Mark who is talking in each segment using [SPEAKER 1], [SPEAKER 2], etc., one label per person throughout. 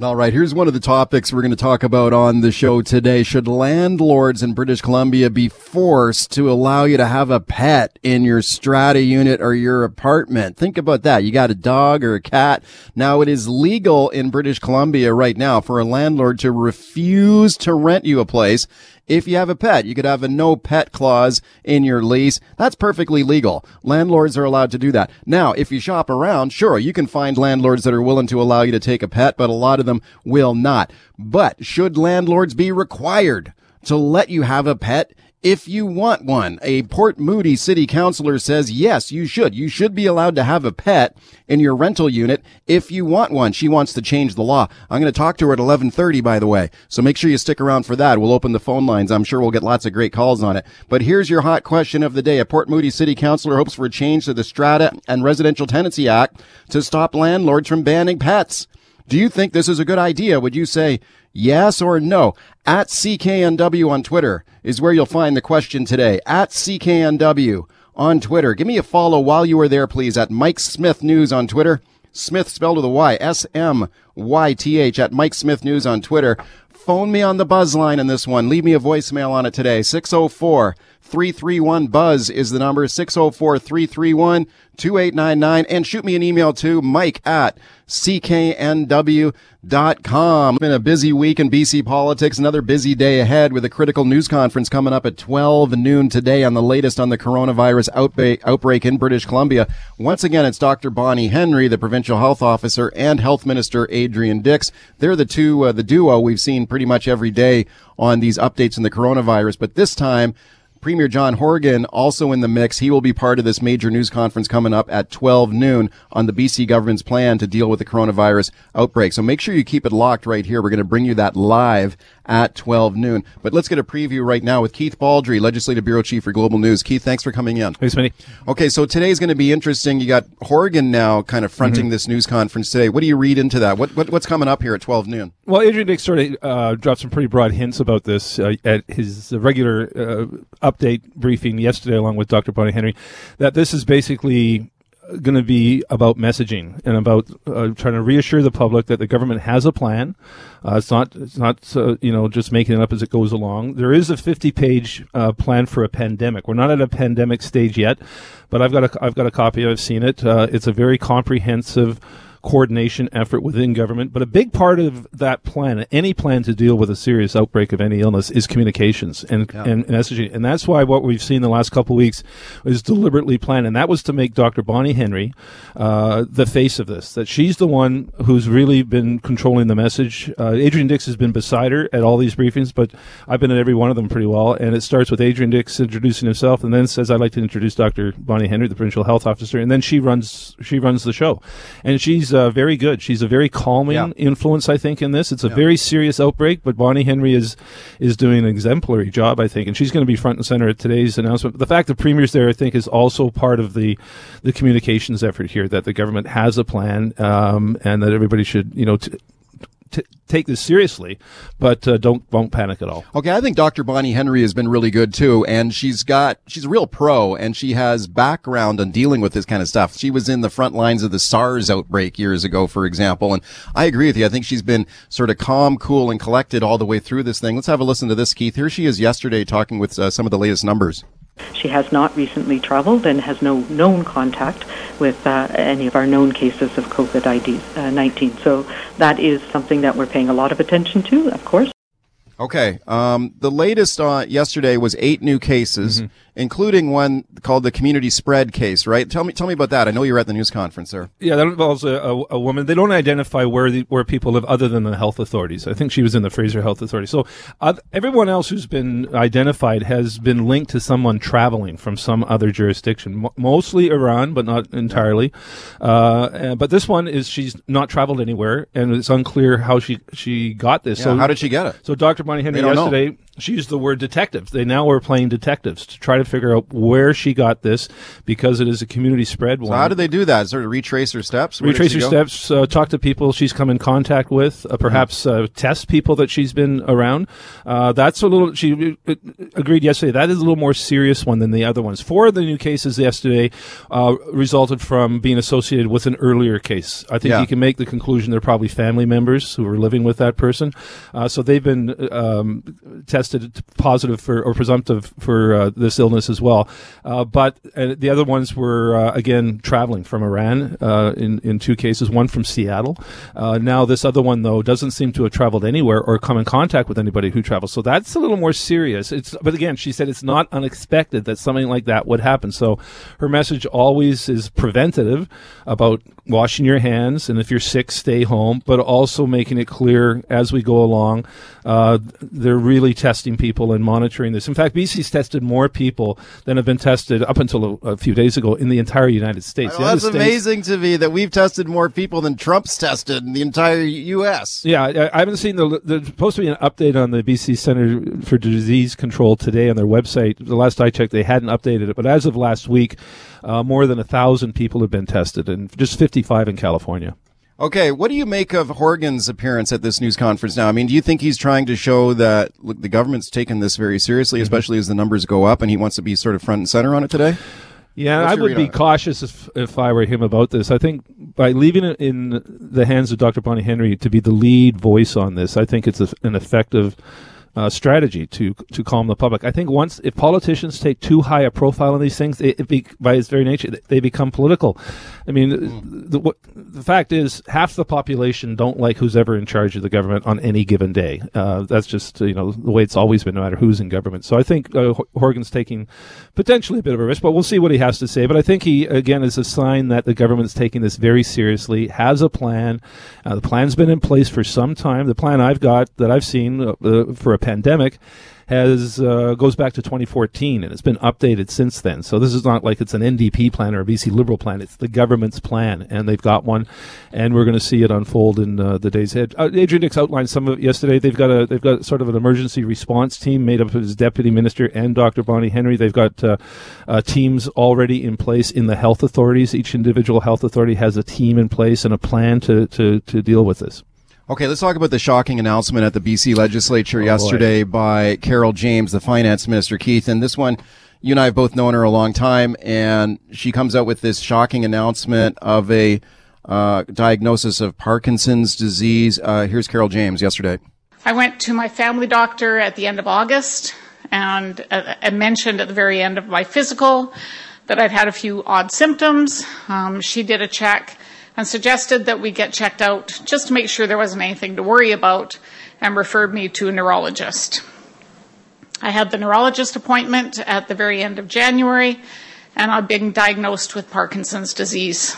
[SPEAKER 1] All right, here's one of the topics we're going to talk about on the show today. Should landlords in British Columbia be forced to allow you to have a pet in your strata unit or your apartment? Think about that. You got a dog or a cat. Now it is legal in British Columbia right now for a landlord to refuse to rent you a place if you have a pet. You could have a no pet clause in your lease. That's perfectly legal. Landlords are allowed to do that. Now, if you shop around, sure, you can find landlords that are willing to allow you to take a pet, but a lot of them will not. But should landlords be required to let you have a pet if you want one. A Port Moody city councilor says, yes, you should. You should be allowed to have a pet in your rental unit if you want one. She wants to change the law. I'm going to talk to her at 1130, by the way. So make sure you stick around for that. We'll open the phone lines. I'm sure we'll get lots of great calls on it. But here's your hot question of the day. A Port Moody city councilor hopes for a change to the Strata and Residential Tenancy Act to stop landlords from banning pets. Do you think this is a good idea? Would you say yes or no? At CKNW on Twitter is where you'll find the question today. At CKNW on Twitter. Give me a follow while you are there, please, at Mike Smyth News on Twitter. Smyth spelled with a Y, S M Y T H at Mike Smyth News on Twitter. Phone me on the buzz line in this one. Leave me a voicemail on it today. 604 331 Buzz is the number 604 331 2899. And shoot me an email to Mike at cknw.com. Been a busy week in BC politics. Another busy day ahead with a critical news conference coming up at 12 noon today on the latest on the coronavirus outbreak, outbreak in British Columbia. Once again, it's Dr. Bonnie Henry, the provincial health officer, and health minister Adrian Dix. They're the two, uh, the duo we've seen pretty much every day on these updates in the coronavirus. But this time, Premier John Horgan also in the mix. He will be part of this major news conference coming up at 12 noon on the BC government's plan to deal with the coronavirus outbreak. So make sure you keep it locked right here. We're going to bring you that live at 12 noon. But let's get a preview right now with Keith Baldry, Legislative Bureau Chief for Global News. Keith, thanks for coming in.
[SPEAKER 2] Thanks, Smitty.
[SPEAKER 1] Okay, so today's going to be interesting. You got Horgan now kind of fronting mm-hmm. this news conference today. What do you read into that? What, what what's coming up here at 12 noon?
[SPEAKER 2] Well, Adrian Dix sort of uh, dropped some pretty broad hints about this uh, at his regular uh, update briefing yesterday, along with Dr. Bonnie Henry, that this is basically going to be about messaging and about uh, trying to reassure the public that the government has a plan. Uh, it's not it's not uh, you know just making it up as it goes along. There is a 50 page uh, plan for a pandemic. We're not at a pandemic stage yet, but I've got a I've got a copy. I've seen it. Uh, it's a very comprehensive coordination effort within government. But a big part of that plan, any plan to deal with a serious outbreak of any illness, is communications and, yeah. and messaging. And that's why what we've seen the last couple of weeks is deliberately planned. And that was to make Dr. Bonnie Henry uh, the face of this, that she's the one who's really been controlling the message. Uh, Adrian Dix has been beside her at all these briefings, but I've been at every one of them pretty well. And it starts with Adrian Dix introducing himself and then says, I'd like to introduce Dr. Bonnie Henry, the provincial health officer. And then she runs, she runs the show. And she's she's uh, very good. She's a very calming yeah. influence, I think, in this. It's a yeah. very serious outbreak, but Bonnie Henry is is doing an exemplary job, I think, and she's going to be front and center at today's announcement. The fact the premier's there, I think, is also part of the the communications effort here. That the government has a plan, um, and that everybody should, you know. T- t- take this seriously, but uh, don't won't panic at all.
[SPEAKER 1] Okay, I think Dr. Bonnie Henry has been really good too, and she's got she's a real pro, and she has background on dealing with this kind of stuff. She was in the front lines of the SARS outbreak years ago, for example, and I agree with you. I think she's been sort of calm, cool, and collected all the way through this thing. Let's have a listen to this, Keith. Here she is yesterday talking with uh, some of the latest numbers.
[SPEAKER 3] She has not recently traveled and has no known contact with uh, any of our known cases of COVID-19. Uh, so that is something that we're paying a lot of attention to, of course.
[SPEAKER 1] Okay. Um, the latest uh, yesterday was eight new cases mm-hmm. Including one called the community spread case, right? Tell me, tell me about that. I know you were at the news conference there.
[SPEAKER 2] Yeah, that involves a, a, a woman. They don't identify where the, where people live other than the health authorities. I think she was in the Fraser Health Authority. So uh, everyone else who's been identified has been linked to someone traveling from some other jurisdiction, M- mostly Iran, but not entirely. Uh, but this one is she's not traveled anywhere, and it's unclear how she she got this.
[SPEAKER 1] Yeah,
[SPEAKER 2] so
[SPEAKER 1] how did she get it?
[SPEAKER 2] So Dr. Bonnie Henry
[SPEAKER 1] yesterday. know.
[SPEAKER 2] She used the word detectives. They now are playing detectives to try to figure out where she got this because it is a community spread
[SPEAKER 1] So
[SPEAKER 2] one.
[SPEAKER 1] how do they do that? Sort of retrace her steps? Where
[SPEAKER 2] Retrace her steps, uh, talk to people she's come in contact with, uh, perhaps uh, test people that she's been around. Uh, that's a little, she uh, agreed yesterday, that is a little more serious one than the other ones. Four of the new cases yesterday uh, resulted from being associated with an earlier case. I think
[SPEAKER 1] Yeah.
[SPEAKER 2] you can make the conclusion they're probably family members who are living with that person. Uh, so they've been um, tested positive for or presumptive for uh, this illness as well. Uh, but uh, the other ones were uh, again traveling from Iran uh, in in two cases. One from Seattle. Now this other one though doesn't seem to have traveled anywhere or come in contact with anybody who travels. So that's a little more serious. It's but again she said it's not unexpected that something like that would happen. So her message always is preventative about washing your hands and if you're sick stay home but also making it clear as we go along they're really testing people and monitoring this in fact bc's tested more people than have been tested up until a, a few days ago in the entire united states
[SPEAKER 1] Well,
[SPEAKER 2] The
[SPEAKER 1] that's
[SPEAKER 2] states-
[SPEAKER 1] amazing to me that we've tested more people than Trump's tested in the entire U.S.
[SPEAKER 2] Yeah, I, I haven't seen the. There's supposed to be an update on the BC Center for Disease Control today on their website. The last I checked, they hadn't updated it, but as of last week, uh, more than a thousand people have been tested, and just 55 in California.
[SPEAKER 1] Okay, what do you make of Horgan's appearance at this news conference now? I mean, do you think he's trying to show that look, the government's taken this very seriously,
[SPEAKER 2] Mm-hmm.
[SPEAKER 1] especially as the numbers go up, and he wants to be sort of front and center on it today?
[SPEAKER 2] Yeah,
[SPEAKER 1] What's
[SPEAKER 2] I would be cautious if if I were him about this. I think by leaving it in the hands of Dr. Bonnie Henry to be the lead voice on this, I think it's a, an effective uh, strategy to to calm the public. I think once if politicians take too high a profile on these things, it, it be, by its very nature they become political. I mean, the, what, the fact is half the population don't like who's ever in charge of the government on any given day. Uh, that's just you know the way it's always been, no matter who's in government. So I think uh, Horgan's taking potentially a bit of a risk, but we'll see what he has to say. But I think he again is a sign that the government's taking this very seriously, has a plan. Uh, the plan's been in place for some time. The plan I've got that I've seen uh, uh, for a pandemic has uh, goes back to 2014 and it's been updated since then. So this is not like it's an NDP plan or a BC Liberal plan. It's the government's plan, and they've got one, and we're going to see it unfold in uh, the days ahead. Uh, Adrian Dix outlined some of it yesterday. They've got a they've got sort of an emergency response team made up of his deputy minister and Dr. Bonnie Henry. They've got uh, uh, teams already in place in the health authorities. Each individual health authority has a team in place and a plan to to to deal with this.
[SPEAKER 1] Okay, let's talk about the shocking announcement at the BC legislature
[SPEAKER 2] Oh,
[SPEAKER 1] yesterday by Carole James, the finance minister, Keith. And this one, you and I have both known her a long time, and she comes out with this shocking announcement of a uh, diagnosis of Parkinson's disease. Uh, here's Carole James yesterday.
[SPEAKER 4] I went to my family doctor at the end of August and uh, I mentioned at the very end of my physical that I'd had a few odd symptoms. Um, she did a check and suggested that we get checked out just to make sure there wasn't anything to worry about and referred me to a neurologist. I had the neurologist appointment at the very end of January and I've been diagnosed with Parkinson's disease.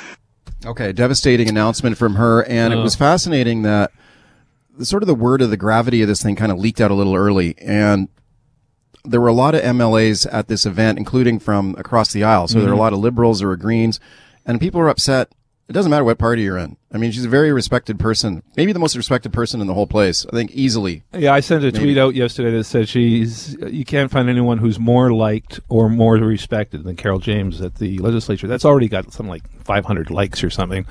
[SPEAKER 1] Okay, devastating announcement from her, and it oh. was fascinating that the, sort of the word of the gravity of this thing kind of leaked out a little early, and there were a lot of MLAs at this event, including from across the aisle. So there were a mm-hmm. lot of liberals, there were Greens, and people were upset. It doesn't matter what party you're in. I mean, she's a very respected person, maybe the most respected person in the whole place. I think easily.
[SPEAKER 2] Yeah, I sent a tweet out yesterday that said she's you can't find anyone who's more liked or more respected than Carole James at the legislature. That's already got something like 500 likes or something.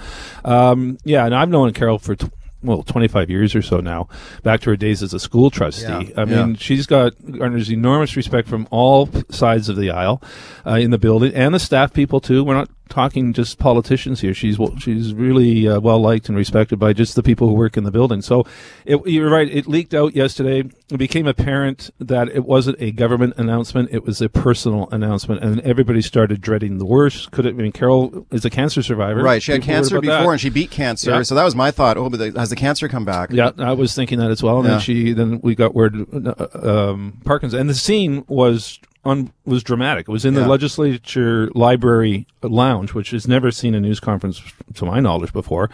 [SPEAKER 2] Um, yeah, and I've known Carole for. Well, 25 years or so now, back to her days as a school trustee.
[SPEAKER 1] Yeah,
[SPEAKER 2] I mean,
[SPEAKER 1] yeah.
[SPEAKER 2] she's got garners enormous respect from all sides of the aisle uh, in the building and the staff people too. We're not talking just politicians here. She's she's really uh, well liked and respected by just the people who work in the building. So it, you're right. It leaked out yesterday. It became apparent that it wasn't a government announcement. It was a personal announcement, and everybody started dreading the worst. Could it? I mean, Carole is a cancer survivor.
[SPEAKER 1] Right. She had
[SPEAKER 2] People
[SPEAKER 1] cancer before,
[SPEAKER 2] that.
[SPEAKER 1] and she beat cancer.
[SPEAKER 2] Yeah.
[SPEAKER 1] So that was my thought. Oh, but the, has the cancer come back?
[SPEAKER 2] Yeah, I was thinking that as well. And
[SPEAKER 1] Yeah.
[SPEAKER 2] then she, then we got word, uh, um, Parkinson's, and the scene was on was dramatic. It was in
[SPEAKER 1] Yeah.
[SPEAKER 2] the legislature library lounge, which has never seen a news conference to my knowledge before.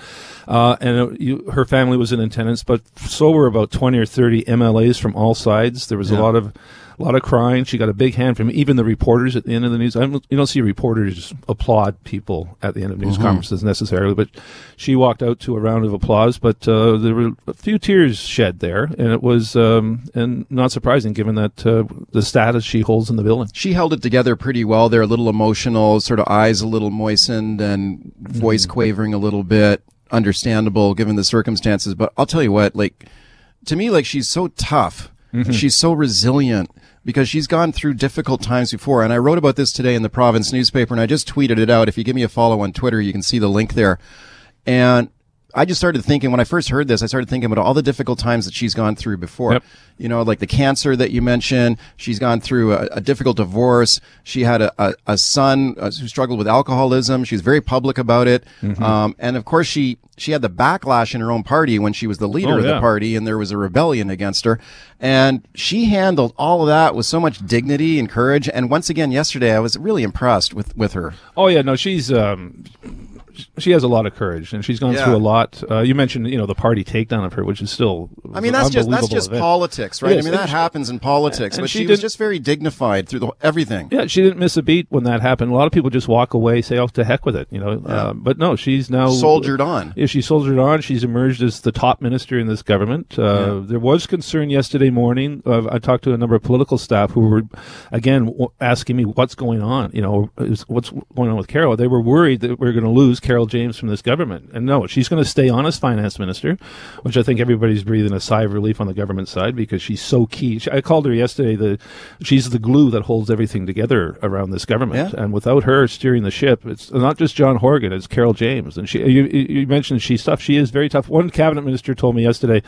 [SPEAKER 2] Uh, and it, you, her family was in attendance, but so were about twenty or thirty MLAs from all sides. There was
[SPEAKER 1] Yeah.
[SPEAKER 2] a lot of a lot of crying. She got a big hand from even the reporters at the end of the news. I don't, you don't see reporters applaud people at the end of news conferences necessarily, but she walked out to a round of applause. But uh, there were a few tears shed there, and it was um, and not surprising given that uh, the status she holds in the building.
[SPEAKER 1] She held it together pretty well. They're a little emotional, sort of eyes a little moistened and voice quavering a little bit. Understandable given the circumstances. But I'll tell you what, like, to me, like, she's so tough. She's so resilient because she's gone through difficult times before. And I wrote about this today in the province newspaper and I just tweeted it out. If you give me a follow on Twitter, you can see the link there. And I just started thinking when I first heard this, I started thinking about all the difficult times that she's gone through before.
[SPEAKER 2] Yep.
[SPEAKER 1] You know, like the cancer that you mentioned. She's gone through a, a difficult divorce. She had a, a, a son uh, who struggled with alcoholism. She's very public about it.
[SPEAKER 2] Mm-hmm.
[SPEAKER 1] Um, and of course, she she had the backlash in her own party when she was the leader
[SPEAKER 2] Oh,
[SPEAKER 1] of the party, and there was a rebellion against her. And she handled all of that with so much dignity and courage. And once again, yesterday, I was really impressed with with her.
[SPEAKER 2] Oh yeah, no, she's um, she has a lot of courage, and she's gone
[SPEAKER 1] Yeah.
[SPEAKER 2] through a lot. Uh, you mentioned you know the party takedown of her, which is still
[SPEAKER 1] I mean, that's just that's just
[SPEAKER 2] event.
[SPEAKER 1] politics, right?
[SPEAKER 2] It
[SPEAKER 1] I mean, that
[SPEAKER 2] she-
[SPEAKER 1] happens in politics. but
[SPEAKER 2] she
[SPEAKER 1] she, was just very dignified through the, everything.
[SPEAKER 2] Yeah, she didn't miss a beat when that happened. A lot of people just walk away, say, "Oh, to heck with it," you know. Uh, but no, she's now
[SPEAKER 1] Soldiered on.
[SPEAKER 2] Yeah, she soldiered on. She's emerged as the top minister in this government. Uh, There was concern yesterday morning. I talked to a number of political staff who were, again, w- asking me what's going on. You know, is- what's going on with Carole? They were worried that we are going to lose Carole James from this government. And no, she's going to stay on as finance minister, which I think everybody's breathing a sigh of relief on the government side because she's so key. I called her yesterday. The she's the glue that holds everything together around this government.
[SPEAKER 1] Yeah.
[SPEAKER 2] And without her steering the ship, it's not just John Horgan, it's Carole James. And she, you, you mentioned she's tough. She is very tough. One cabinet minister told me yesterday,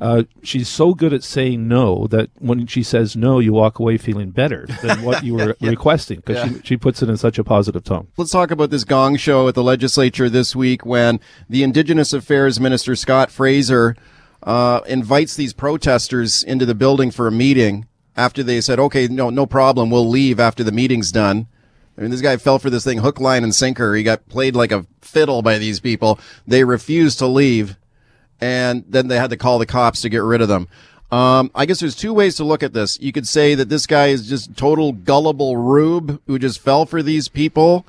[SPEAKER 2] uh, she's so good at saying no that when she says no, you walk away feeling better than what you were requesting because she, she puts it in such a positive tone.
[SPEAKER 1] Let's talk about this gong show at the legislature this week when the Indigenous Affairs Minister Scott Fraser uh, invites these protesters into the building for a meeting after they said, "Okay, no, no problem, we'll leave after the meeting's done." I mean, this guy fell for this thing hook, line, and sinker. He got played like a fiddle by these people. They refused to leave, and then they had to call the cops to get rid of them. Um, I guess there's two ways to look at this. You could say that this guy is just total gullible rube who just fell for these people,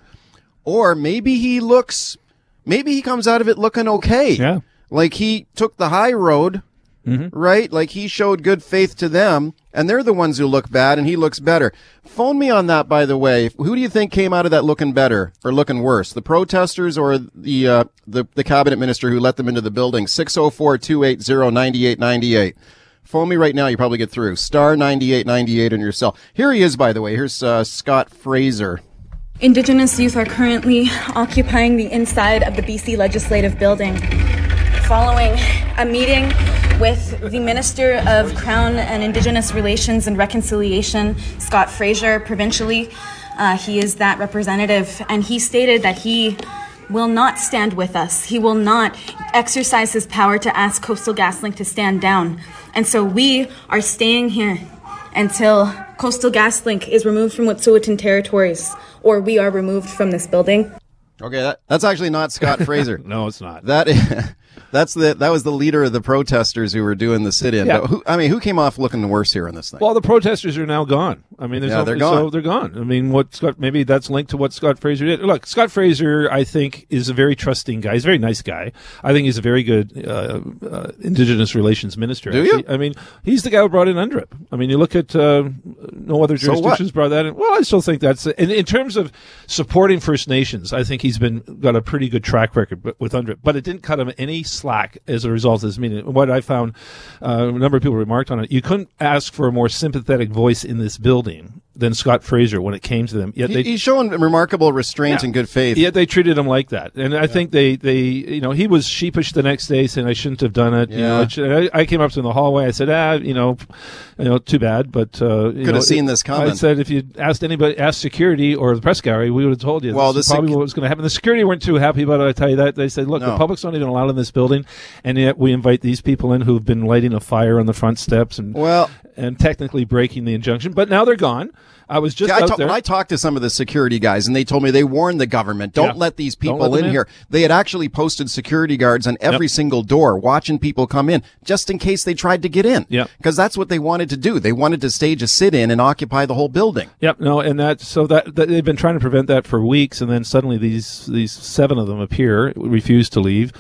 [SPEAKER 1] or maybe he looks, maybe he comes out of it looking okay.
[SPEAKER 2] Yeah.
[SPEAKER 1] Like he took the high road, right? Like he showed good faith to them, and they're the ones who look bad, and he looks better. Phone me on that, by the way. Who do you think came out of that looking better or looking worse? The protesters or the uh, the, the cabinet minister who let them into the building? 604-280-9898. Phone me right now. You probably get through. Star 9898 on your cell. Here he is, by the way. Here's uh, Scott Fraser.
[SPEAKER 5] Indigenous youth are currently occupying the inside of the BC Legislative Building. Following a meeting with the Minister of Crown and Indigenous Relations and Reconciliation, Scott Fraser, provincially, uh, he is that representative, and he stated that he will not stand with us. He will not exercise his power to ask Coastal GasLink to stand down. And so we are staying here until Coastal GasLink is removed from Wet'suwet'en territories or we are removed from this building.
[SPEAKER 1] Okay, that, that's actually not Scott Fraser.
[SPEAKER 2] No, it's not.
[SPEAKER 1] That that's the that was the leader of the protesters who were doing the sit-in.
[SPEAKER 2] Yeah.
[SPEAKER 1] Who, I mean, who came off looking worse here in this thing?
[SPEAKER 2] Well, the protesters are now gone. I mean, there's
[SPEAKER 1] Yeah,
[SPEAKER 2] no,
[SPEAKER 1] they're
[SPEAKER 2] So
[SPEAKER 1] gone.
[SPEAKER 2] they're gone. I mean, what Scott? Maybe that's linked to what Scott Fraser did. Look, Scott Fraser, I think, is a very trusting guy. He's a very nice guy. I think he's a very good uh, uh, Indigenous relations minister.
[SPEAKER 1] Do you?
[SPEAKER 2] I mean, he's the guy who brought in UNDRIP. I mean, you look at uh, no other
[SPEAKER 1] So
[SPEAKER 2] jurisdictions brought that in. Well, I still think that's in, in terms of supporting First Nations. I think he's been got a pretty good track record with UNDRIP, but it didn't cut him any slack as a result of this meeting. What I found, uh, a number of people remarked on it. You couldn't ask for a more sympathetic voice in this building than Scott Fraser when it came to them. Yet
[SPEAKER 1] He-
[SPEAKER 2] they,
[SPEAKER 1] he's showing remarkable restraint
[SPEAKER 2] Yeah.
[SPEAKER 1] and good faith.
[SPEAKER 2] Yet they treated him like that, and I think they, they, you know, he was sheepish the next day, saying I shouldn't have done it. You know,
[SPEAKER 1] Yeah.
[SPEAKER 2] I, I came up to him in the hallway. I said, ah, you know, you know, too bad, but uh, you
[SPEAKER 1] Could
[SPEAKER 2] know,
[SPEAKER 1] have seen
[SPEAKER 2] it-
[SPEAKER 1] this coming.
[SPEAKER 2] I said if you asked anybody, asked security or the press gallery, we would have told you.
[SPEAKER 1] Well,
[SPEAKER 2] this is
[SPEAKER 1] the sec-
[SPEAKER 2] probably what was going to happen. The security weren't too happy about it. I tell you that they said, look,
[SPEAKER 1] No.
[SPEAKER 2] the public's not even allowed in this building, and yet we invite these people in who've been lighting a fire on the front steps and
[SPEAKER 1] Well-
[SPEAKER 2] and technically breaking the injunction. But now they're gone. I was just
[SPEAKER 1] See, I,
[SPEAKER 2] out
[SPEAKER 1] ta-. I talked to some of the security guys and they told me they warned the government, don't
[SPEAKER 2] Yeah.
[SPEAKER 1] let these people
[SPEAKER 2] let
[SPEAKER 1] in,
[SPEAKER 2] in.
[SPEAKER 1] here. They had actually posted security guards on every single door watching people come in just in case they tried to get in.
[SPEAKER 2] Yeah.
[SPEAKER 1] Because that's what they wanted to do. They wanted to stage a sit in and occupy the whole building.
[SPEAKER 2] Yep, no, and that so that, that they've been trying to prevent that for weeks, and then suddenly these these seven of them appear, refuse to leave.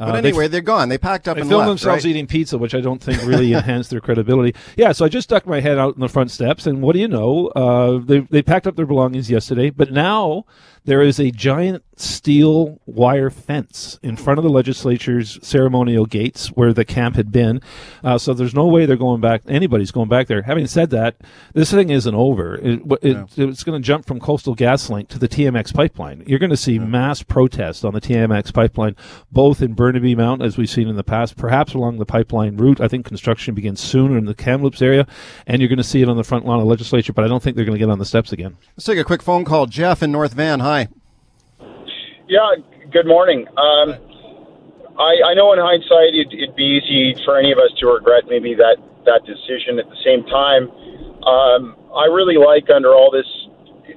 [SPEAKER 1] But
[SPEAKER 2] Uh, they
[SPEAKER 1] anyway, they're gone. They packed up
[SPEAKER 2] They
[SPEAKER 1] and
[SPEAKER 2] filmed
[SPEAKER 1] left.
[SPEAKER 2] themselves
[SPEAKER 1] right?
[SPEAKER 2] eating pizza, which I don't think really enhanced their credibility. Yeah, so I just stuck my head out in the front steps, and what do you know? Uh, they they packed up their belongings yesterday, but now there is a giant steel wire fence in front of the legislature's ceremonial gates where the camp had been. Uh, so there's no way they're going back. Anybody's going back there. Having said that, this thing isn't over. It, it, It's going to jump from Coastal GasLink to the TMX pipeline. You're going to see mass protest on the TMX pipeline, both in Burnaby Mount, as we've seen in the past, perhaps along the pipeline route. I think construction begins soon in the Kamloops area, and you're going to see it on the front lawn of the legislature. But I don't think they're going to get on the steps again.
[SPEAKER 1] Let's take a quick phone call. Jeff in North Van. Hi.
[SPEAKER 6] Yeah, good morning. Um, I, I know in hindsight it, it'd be easy for any of us to regret maybe that, that decision. At the same time, um, I really like under all this,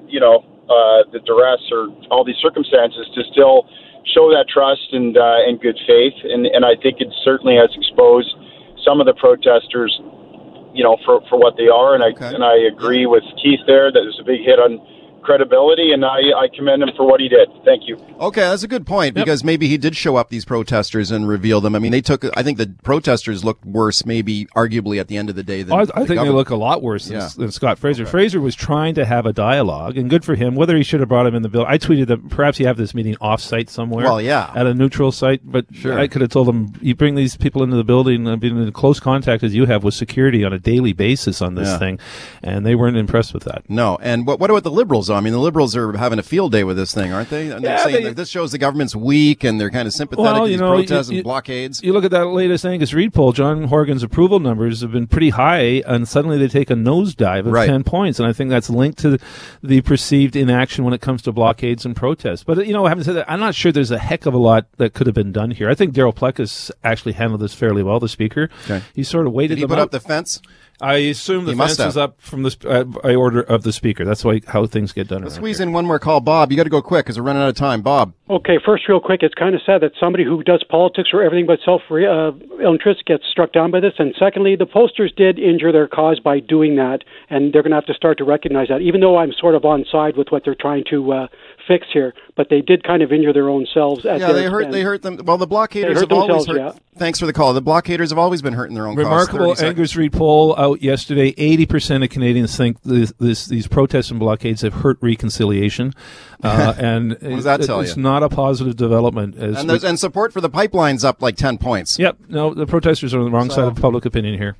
[SPEAKER 6] you know, uh, the duress or all these circumstances to still show that trust and uh, and good faith. And, and I think it certainly has exposed some of the protesters, you know, for, for what they are. And I
[SPEAKER 1] Okay.
[SPEAKER 6] and I agree with Keith there that there's a big hit on credibility, and I, I commend him for what he did. Thank you.
[SPEAKER 1] Okay, that's a good point because maybe he did show up these protesters and reveal them. I mean, they took. I think the protesters looked worse, maybe arguably at the end of the day than
[SPEAKER 2] Oh, I, I
[SPEAKER 1] the
[SPEAKER 2] think they look a lot worse than,
[SPEAKER 1] Yeah.
[SPEAKER 2] than Scott Fraser. Fraser was trying to have a dialogue, and good for him. Whether he should have brought him in the bill, I tweeted that perhaps you have this meeting off-site somewhere.
[SPEAKER 1] Well, yeah.
[SPEAKER 2] at a neutral site. But
[SPEAKER 1] Sure.
[SPEAKER 2] I could have told him, you bring these people into the building uh, and been in close contact as you have with security on a daily basis on this
[SPEAKER 1] Yeah.
[SPEAKER 2] thing, and they weren't impressed with that.
[SPEAKER 1] No, and what what about the liberals? Though? I mean, the liberals are having a field day with this thing, aren't they? And they're
[SPEAKER 2] Yeah,
[SPEAKER 1] saying
[SPEAKER 2] they-
[SPEAKER 1] this shows the government's weak, and they're kind of sympathetic
[SPEAKER 2] Well,
[SPEAKER 1] to
[SPEAKER 2] you
[SPEAKER 1] these
[SPEAKER 2] know,
[SPEAKER 1] protests
[SPEAKER 2] you-
[SPEAKER 1] and blockades.
[SPEAKER 2] You look at that latest Angus Reid poll, John Horgan's approval numbers have been pretty high, and suddenly they take a nosedive of
[SPEAKER 1] Right.
[SPEAKER 2] 10 points. And I think that's linked to the perceived inaction when it comes to blockades and protests. But, you know, having said that, I'm not sure there's a heck of a lot that could have been done here. I think Darryl Plecas actually handled this fairly well, the speaker.
[SPEAKER 1] Okay.
[SPEAKER 2] He sort of waited
[SPEAKER 1] Did he put
[SPEAKER 2] out.
[SPEAKER 1] up the fence?
[SPEAKER 2] I assume the
[SPEAKER 1] He must
[SPEAKER 2] fence is up from the uh, by order of the speaker. That's why how things get done.
[SPEAKER 1] Let's
[SPEAKER 2] around
[SPEAKER 1] squeeze
[SPEAKER 2] here.
[SPEAKER 1] in one more call, Bob. You got to go quick because we're running out of time. Bob.
[SPEAKER 7] Okay, first, real quick, it's kind of sad that somebody who does politics or everything but self uh, interest gets struck down by this. And secondly, the posters did injure their cause by doing that, and they're going to have to start to recognize that. Even though I'm sort of on side with what they're trying to uh, fix here, but they did kind of injure their own selves. At
[SPEAKER 1] Yeah,
[SPEAKER 7] their
[SPEAKER 1] they hurt.
[SPEAKER 7] expense.
[SPEAKER 1] They hurt them. Well, the blockaders
[SPEAKER 7] hurt
[SPEAKER 1] have always
[SPEAKER 7] themselves,
[SPEAKER 1] hurt. Thanks for the call. The blockaders have always been hurting their own. cause.
[SPEAKER 2] Remarkable
[SPEAKER 1] 30 seconds.
[SPEAKER 2] Angus Reid poll out yesterday. Eighty percent of Canadians think this, this, these protests and blockades have hurt reconciliation, uh, and what
[SPEAKER 1] does that tell
[SPEAKER 2] it's
[SPEAKER 1] you?
[SPEAKER 2] not a positive development. As
[SPEAKER 1] And,
[SPEAKER 2] we-
[SPEAKER 1] and support for the pipeline's up like ten points.
[SPEAKER 2] yep, no, the protesters are on the wrong side of public opinion here.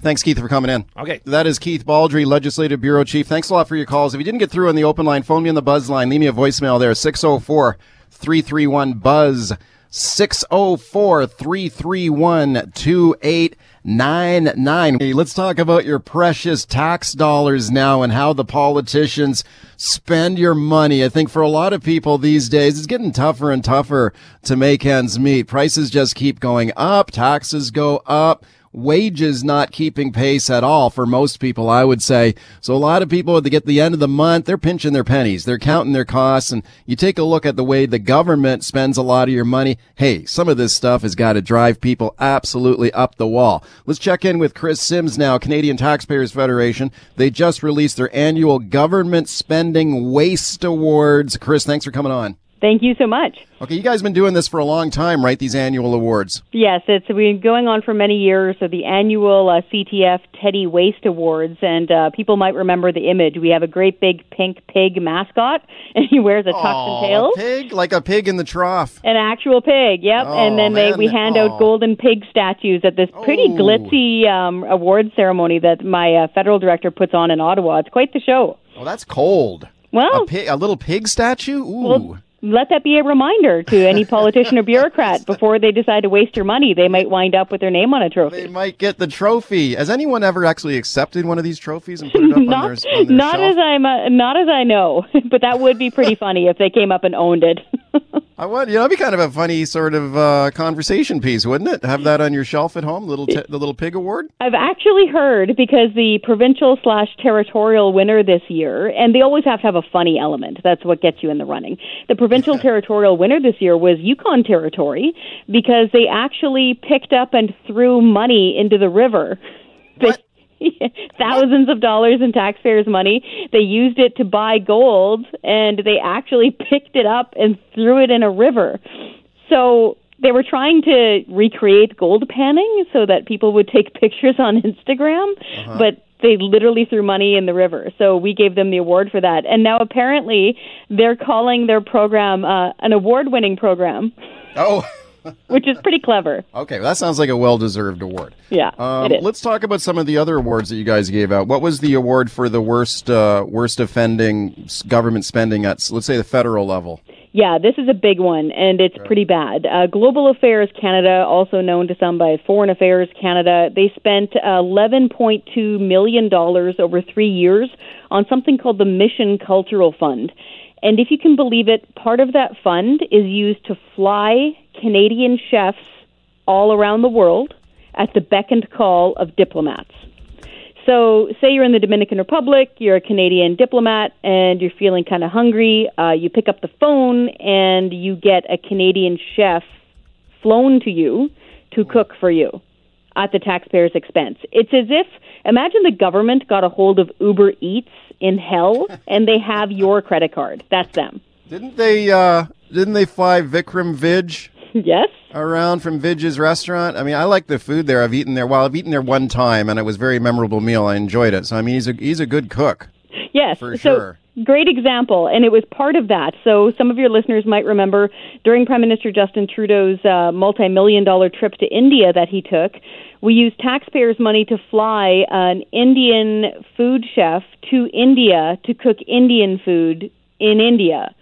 [SPEAKER 1] Thanks, Keith, for coming in.
[SPEAKER 2] Okay.
[SPEAKER 1] That is Keith Baldry, Legislative Bureau Chief. Thanks a lot for your calls. If you didn't get through on the open line, phone me on the buzz line. Leave me a voicemail there, 604 331 Buzz. 604 331 2899. Let's talk about your precious tax dollars now and how the politicians spend your money. I think for a lot of people these days, it's getting tougher and tougher to make ends meet. Prices just keep going up, taxes go up wages not keeping pace at all for most people, I would say. So a lot of people, at the get the end of the month, they're pinching their pennies. They're counting their costs. And you take a look at the way the government spends a lot of your money. Hey, some of this stuff has got to drive people absolutely up the wall. Let's check in with Chris Sims now, Canadian Taxpayers Federation. They just released their annual government spending waste awards. Chris, thanks for coming on.
[SPEAKER 8] Thank you so much.
[SPEAKER 1] Okay, you guys have been doing this for a long time, right? These annual awards.
[SPEAKER 8] Yes, it's been going on for many years. So the annual uh, CTF Teddy Waste Awards, and uh, people might remember the image. We have a great big pink pig mascot, and he wears a tux and tails.
[SPEAKER 1] a pig, like a pig in the trough.
[SPEAKER 8] An actual pig, yep.
[SPEAKER 1] Oh,
[SPEAKER 8] and then they we hand
[SPEAKER 1] Oh.
[SPEAKER 8] out golden pig statues at this pretty
[SPEAKER 1] Oh.
[SPEAKER 8] glitzy um, award ceremony that my uh, federal director puts on in Ottawa. It's quite the show.
[SPEAKER 1] Oh, that's cold.
[SPEAKER 8] Well,
[SPEAKER 1] A pig, a little pig statue. Ooh.
[SPEAKER 8] Well, let that be a reminder to any politician or bureaucrat before they decide to waste your money. They might wind up with their name on a trophy.
[SPEAKER 1] they might get the trophy. Has anyone ever actually accepted one of these trophies and put it up
[SPEAKER 8] not,
[SPEAKER 1] on their, on their
[SPEAKER 8] not
[SPEAKER 1] shelf?
[SPEAKER 8] as I'm, uh, not as I know, but that would be pretty funny if they came up and owned it.
[SPEAKER 1] I would. You know, it'd be kind of a funny sort of uh, conversation piece, wouldn't it? Have that on your shelf at home, little t- the little pig award.
[SPEAKER 8] I've actually heard because the provincial slash territorial winner this year, and they always have to have a funny element. That's what gets you in the running. The provincial territorial winner this year was Yukon Territory because they actually picked up and threw money into the river.
[SPEAKER 1] What?
[SPEAKER 8] thousands of dollars in taxpayers' money. They used it to buy gold, and they actually picked it up and threw it in a river. So they were trying to recreate gold panning so that people would take pictures on Instagram,
[SPEAKER 1] Uh-huh.
[SPEAKER 8] but they literally threw money in the river. So we gave them the award for that. And now apparently they're calling their program uh, an award winning program,
[SPEAKER 1] Oh,
[SPEAKER 8] which is pretty clever.
[SPEAKER 1] okay. That sounds like a well-deserved award.
[SPEAKER 8] Yeah,
[SPEAKER 1] Um,
[SPEAKER 8] it is.
[SPEAKER 1] let's talk about some of the other awards that you guys gave out. What was the award for the worst uh, worst offending government spending at, let's say, the federal level?
[SPEAKER 8] Yeah, this is a big one, and it's pretty bad. Uh, Global Affairs Canada, also known to some by Foreign Affairs Canada, they spent $11.2 million over three years on something called the Mission Cultural Fund. And if you can believe it, part of that fund is used to fly Canadian chefs all around the world at the beck and call of diplomats. So, say you're in the Dominican Republic, you're a Canadian diplomat, and you're feeling kind of hungry. Uh, you pick up the phone and you get a Canadian chef flown to you to cook for you at the taxpayer's expense. It's as if imagine the government got a hold of Uber Eats in hell and they have your credit card. That's them.
[SPEAKER 1] Didn't they? Uh, didn't they fly Vikram Vij
[SPEAKER 8] yes?
[SPEAKER 1] around from Vij's restaurant? I mean, I like the food there. I've eaten there. Well, I've eaten there one time, and it was a very memorable meal. I enjoyed it. So I mean, he's a he's a good cook.
[SPEAKER 8] Yes.
[SPEAKER 1] For
[SPEAKER 8] so,
[SPEAKER 1] sure.
[SPEAKER 8] Great example, and it was part of that. So some of your listeners might remember during Prime Minister Justin Trudeau's uh, multi-million dollar trip to India that he took, we used taxpayers' money to fly an Indian food chef to India to cook Indian food in India.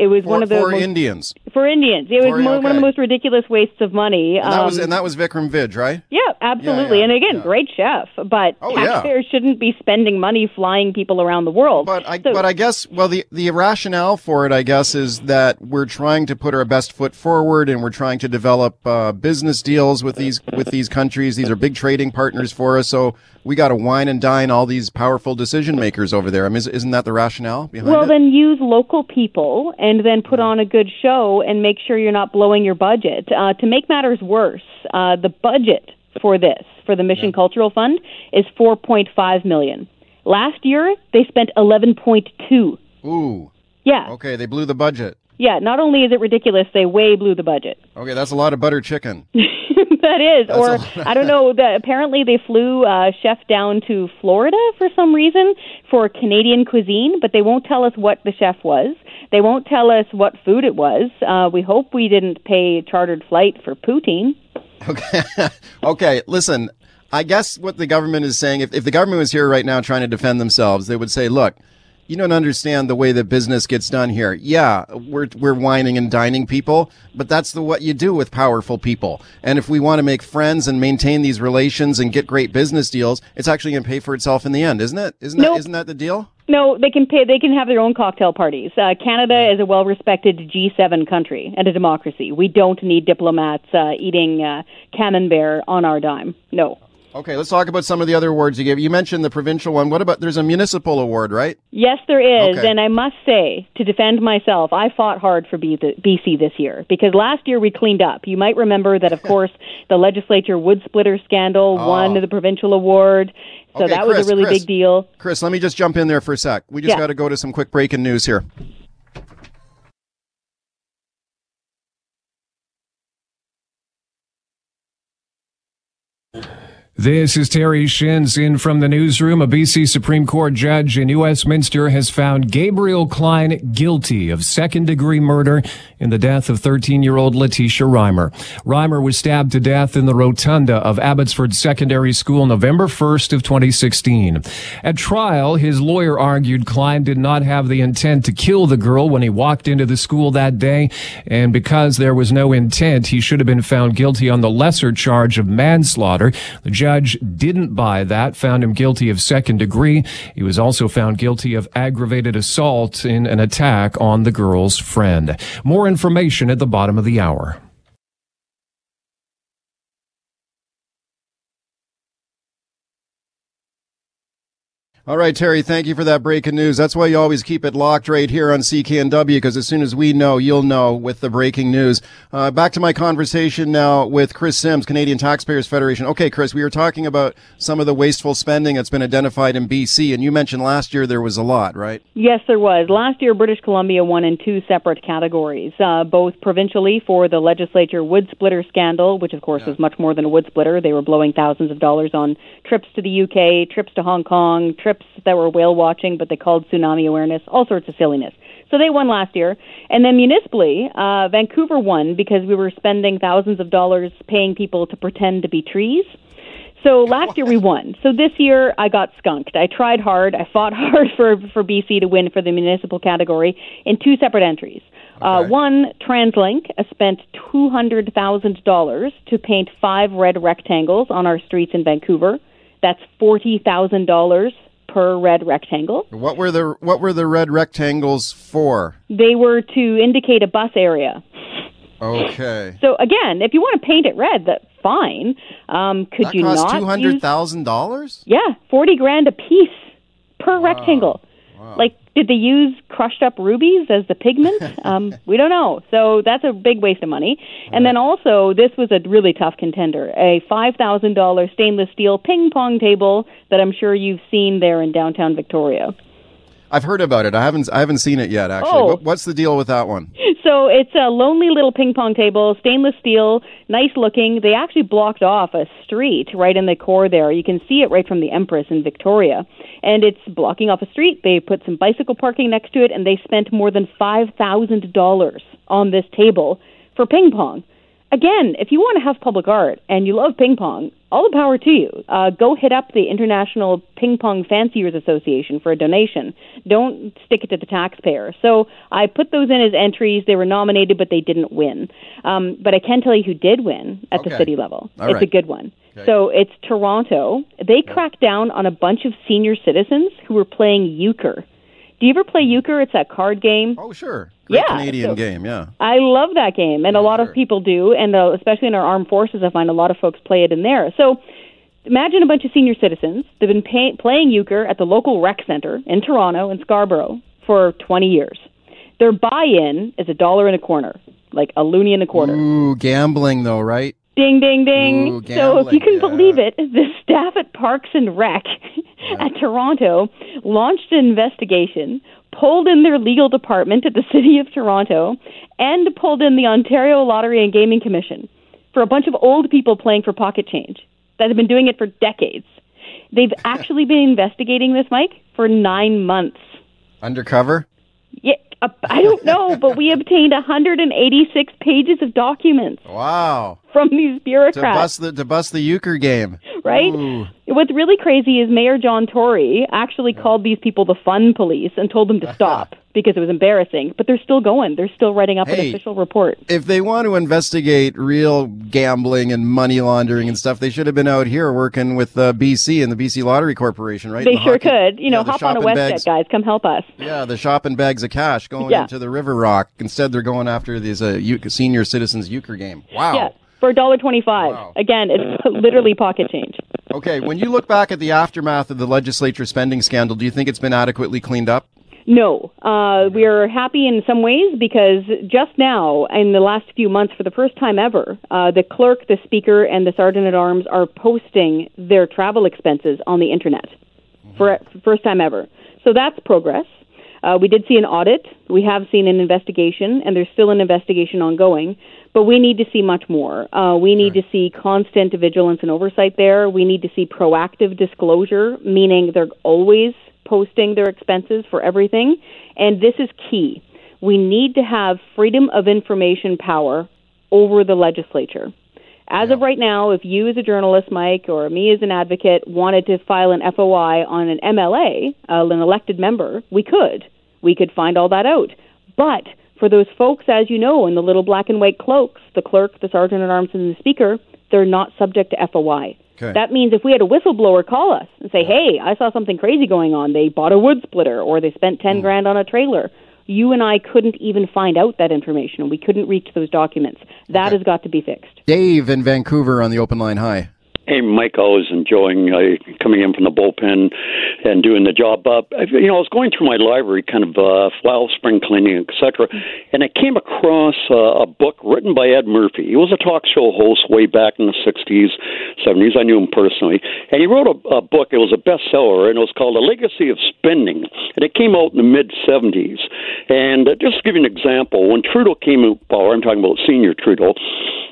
[SPEAKER 8] It was
[SPEAKER 1] For,
[SPEAKER 8] one of the
[SPEAKER 1] for
[SPEAKER 8] most,
[SPEAKER 1] Indians,
[SPEAKER 8] for Indians. It was
[SPEAKER 1] For-
[SPEAKER 8] mo- one of the most ridiculous wastes of money.
[SPEAKER 1] and that was
[SPEAKER 8] Um,
[SPEAKER 1] and that was Vikram Vij, right?
[SPEAKER 8] yeah, absolutely.
[SPEAKER 1] yeah,
[SPEAKER 8] and again,
[SPEAKER 1] yeah.
[SPEAKER 8] great chef, but
[SPEAKER 1] Oh, yeah.
[SPEAKER 8] taxpayers shouldn't be spending money flying people around the world.
[SPEAKER 1] But I,
[SPEAKER 8] So-
[SPEAKER 1] but I guess, well, the, the rationale for it, I guess, is that we're trying to put our best foot forward and we're trying to develop uh, business deals with these with these countries. These are big trading partners for us, so we got to wine and dine all these powerful decision makers over there. I mean, is- isn't that the rationale behind
[SPEAKER 8] Well,
[SPEAKER 1] it?
[SPEAKER 8] Well, then use local people and then put on a good show and make sure you're not blowing your budget. Uh, to make matters worse, uh, the budget for this, for the Mission Cultural Fund, is 4.5 million. Last year, they spent 11.2.
[SPEAKER 1] Ooh,
[SPEAKER 8] Yeah,
[SPEAKER 1] okay, they blew the budget.
[SPEAKER 8] yeah. Not only is it ridiculous, they way blew the budget.
[SPEAKER 1] Okay, that's a lot of butter chicken.
[SPEAKER 8] that is,
[SPEAKER 1] That's
[SPEAKER 8] or. I don't know. The, apparently, they flew uh, chef down to Florida for some reason for Canadian cuisine, but they won't tell us what the chef was. They won't tell us what food it was. Uh, we hope we didn't pay a chartered flight for poutine.
[SPEAKER 1] Okay. okay. Listen, I guess what the government is saying, if, if the government was here right now trying to defend themselves, they would say, look, you don't understand the way that business gets done here. Yeah, we're, we're whining and dining people, but that's the, what you do with powerful people. And if we want to make friends and maintain these relations and get great business deals, it's actually going to pay for itself in the end, isn't it? Isn't
[SPEAKER 8] Nope.
[SPEAKER 1] that, isn't that the deal?
[SPEAKER 8] No, they can pay. They can have their own cocktail parties. Uh, Canada is a well-respected G7 country and a democracy. We don't need diplomats uh, eating uh, camembert on our dime. No.
[SPEAKER 1] Okay, let's talk about some of the other awards you gave. You mentioned the provincial one. What about, there's a municipal award, right?
[SPEAKER 8] Yes, there is.
[SPEAKER 1] Okay.
[SPEAKER 8] And I must say, to defend myself, I fought hard for BC this year because last year we cleaned up. You might remember that, of course, the legislature wood splitter scandal oh. won the provincial award. So
[SPEAKER 1] Oh. Okay,
[SPEAKER 8] that was a really
[SPEAKER 1] Chris.
[SPEAKER 8] big deal.
[SPEAKER 1] Chris, let me just jump in there for a sec. We just
[SPEAKER 8] Yeah.
[SPEAKER 1] got to go to some quick breaking news here.
[SPEAKER 9] This is Terry Shins in from the newsroom. A BC Supreme Court judge in Westminster has found Gabriel Klein guilty of second degree murder in the death of 13 year old Letisha Reimer. Reimer was stabbed to death in the rotunda of Abbotsford Secondary School November 1st of 2016. At trial, his lawyer argued Klein did not have the intent to kill the girl when he walked into the school that day. And because there was no intent, he should have been found guilty on the lesser charge of manslaughter. The judge didn't buy that, found him guilty of second degree. He was also found guilty of aggravated assault in an attack on the girl's friend. More information at the bottom of the hour.
[SPEAKER 1] All right, Terry, thank you for that breaking news. That's why you always keep it locked right here on CKNW, because as soon as we know, you'll know with the breaking news. Uh, back to my conversation now with Chris Sims, Canadian Taxpayers Federation. Okay, Chris, we were talking about some of the wasteful spending that's been identified in BC, and you mentioned last year there was a lot, right?
[SPEAKER 8] Yes, there was. Last year, British Columbia won in two separate categories, uh, both provincially for the legislature wood splitter scandal, which of course yeah. was much more than a wood splitter. They were blowing thousands of dollars on trips to the UK, trips to Hong Kong, trips trips that were whale watching, but they called tsunami awareness, all sorts of silliness. So they won last year. And then municipally, uh, Vancouver won because we were spending thousands of dollars paying people to pretend to be trees. So last year we won. So this year I got skunked. I tried hard. I fought hard for, for BC to win for the municipal category in two separate entries. Uh, okay. Uh, one, TransLink spent $200,000 to paint five red rectangles on our streets in Vancouver. That's $40,000 per red rectangle.
[SPEAKER 1] What were the what were the red rectangles for?
[SPEAKER 8] They were to indicate a bus area.
[SPEAKER 1] Okay.
[SPEAKER 8] So again, if you want to paint it red, that's fine. Um, could
[SPEAKER 1] that
[SPEAKER 8] you
[SPEAKER 1] cost
[SPEAKER 8] not?
[SPEAKER 1] Two hundred thousand dollars.
[SPEAKER 8] Yeah, forty grand a piece per wow. rectangle. Like did they use crushed up rubies as the pigment? Um, we don't know. So that's a big waste of money. And then also, this was a really tough contender a $5,000 stainless steel ping pong table that I'm sure you've seen there in downtown Victoria.
[SPEAKER 1] I've heard about it. I haven't. I haven't seen it yet. Actually,
[SPEAKER 8] oh.
[SPEAKER 1] what's the deal with that one?
[SPEAKER 8] So it's a lonely little ping pong table, stainless steel, nice looking. They actually blocked off a street right in the core there. You can see it right from the Empress in Victoria, and it's blocking off a street. They put some bicycle parking next to it, and they spent more than five thousand dollars on this table for ping pong again, if you want to have public art and you love ping pong, all the power to you. Uh, go hit up the International Ping Pong Fanciers Association for a donation. Don't stick it to the taxpayer. So I put those in as entries. They were nominated, but they didn't win. Um, but I can tell you who did win at
[SPEAKER 1] okay.
[SPEAKER 8] the city level.
[SPEAKER 1] All
[SPEAKER 8] it's
[SPEAKER 1] right.
[SPEAKER 8] a good one.
[SPEAKER 1] Okay.
[SPEAKER 8] So it's Toronto. They cracked down on a bunch of senior citizens who were playing euchre. Do you ever play euchre? It's that card game.
[SPEAKER 1] Oh, sure. Great
[SPEAKER 8] yeah,
[SPEAKER 1] Canadian
[SPEAKER 8] so
[SPEAKER 1] game, yeah.
[SPEAKER 8] I love that game, and
[SPEAKER 1] yeah,
[SPEAKER 8] a lot
[SPEAKER 1] sure.
[SPEAKER 8] of people do, and uh, especially in our armed forces, I find a lot of folks play it in there. So imagine a bunch of senior citizens. They've been pay- playing euchre at the local rec center in Toronto and Scarborough for 20 years. Their buy-in is a dollar and a corner, like a loonie and a quarter.
[SPEAKER 1] Ooh, gambling though, right?
[SPEAKER 8] Ding, ding, ding.
[SPEAKER 1] Ooh,
[SPEAKER 8] so if you can
[SPEAKER 1] yeah.
[SPEAKER 8] believe it, the staff at Parks and Rec yeah. at Toronto launched an investigation pulled in their legal department at the City of Toronto, and pulled in the Ontario Lottery and Gaming Commission for a bunch of old people playing for pocket change that have been doing it for decades. They've actually been investigating this, Mike, for nine months.
[SPEAKER 1] Undercover?
[SPEAKER 8] Yeah, uh, I don't know, but we obtained 186 pages of documents.
[SPEAKER 1] Wow.
[SPEAKER 8] From these bureaucrats. To
[SPEAKER 1] bust the, to bust the euchre game.
[SPEAKER 8] Right?
[SPEAKER 1] Ooh.
[SPEAKER 8] What's really crazy is Mayor John Tory actually called these people the fun police and told them to stop because it was embarrassing. But they're still going. They're still writing up
[SPEAKER 1] hey,
[SPEAKER 8] an official report.
[SPEAKER 1] If they want to investigate real gambling and money laundering and stuff, they should have been out here working with uh, BC and the BC Lottery Corporation, right?
[SPEAKER 8] They
[SPEAKER 1] the
[SPEAKER 8] sure
[SPEAKER 1] hockey,
[SPEAKER 8] could. You know, hop on a WestJet, guys. Come help us.
[SPEAKER 1] Yeah, the shopping bags of cash going
[SPEAKER 8] yeah.
[SPEAKER 1] into the River Rock. Instead, they're going after these uh, senior citizens euchre game. Wow.
[SPEAKER 8] Yeah for a dollar twenty-five.
[SPEAKER 1] Wow.
[SPEAKER 8] Again, it's literally pocket change.
[SPEAKER 1] Okay, when you look back at the aftermath of the legislature spending scandal, do you think it's been adequately cleaned up?
[SPEAKER 8] No, uh, we are happy in some ways because just now, in the last few months, for the first time ever, uh, the clerk, the speaker, and the sergeant at arms are posting their travel expenses on the internet mm-hmm. for first time ever. So that's progress. Uh, we did see an audit. We have seen an investigation, and there's still an investigation ongoing. But we need to see much more. Uh, we need to see constant vigilance and oversight there. We need to see proactive disclosure, meaning they're always posting their expenses for everything. And this is key. We need to have freedom of information power over the legislature. As yeah. of right now, if you as a journalist, Mike, or me as an advocate wanted to file an FOI on an MLA, uh, an elected member, we could. We could find all that out. But for those folks, as you know, in the little black and white cloaks, the clerk, the sergeant at arms, and the speaker, they're not subject to FOI.
[SPEAKER 1] Okay.
[SPEAKER 8] That means if we had a whistleblower call us and say, "Hey, I saw something crazy going on. They bought a wood splitter or they spent 10 grand on a trailer." You and I couldn't even find out that information. We couldn't reach those documents. That has got to be fixed.
[SPEAKER 1] Dave in Vancouver on the open line. Hi.
[SPEAKER 10] Hey, Mike, I was enjoying uh, coming in from the bullpen and doing the job. Uh, you know, I was going through my library, kind of uh, file spring cleaning, etc., and I came across uh, a book written by Ed Murphy. He was a talk show host way back in the 60s, 70s. I knew him personally. And he wrote a, a book, it was a bestseller, and it was called A Legacy of Spending. And it came out in the mid 70s. And uh, just to give you an example, when Trudeau came in power, I'm talking about senior Trudeau,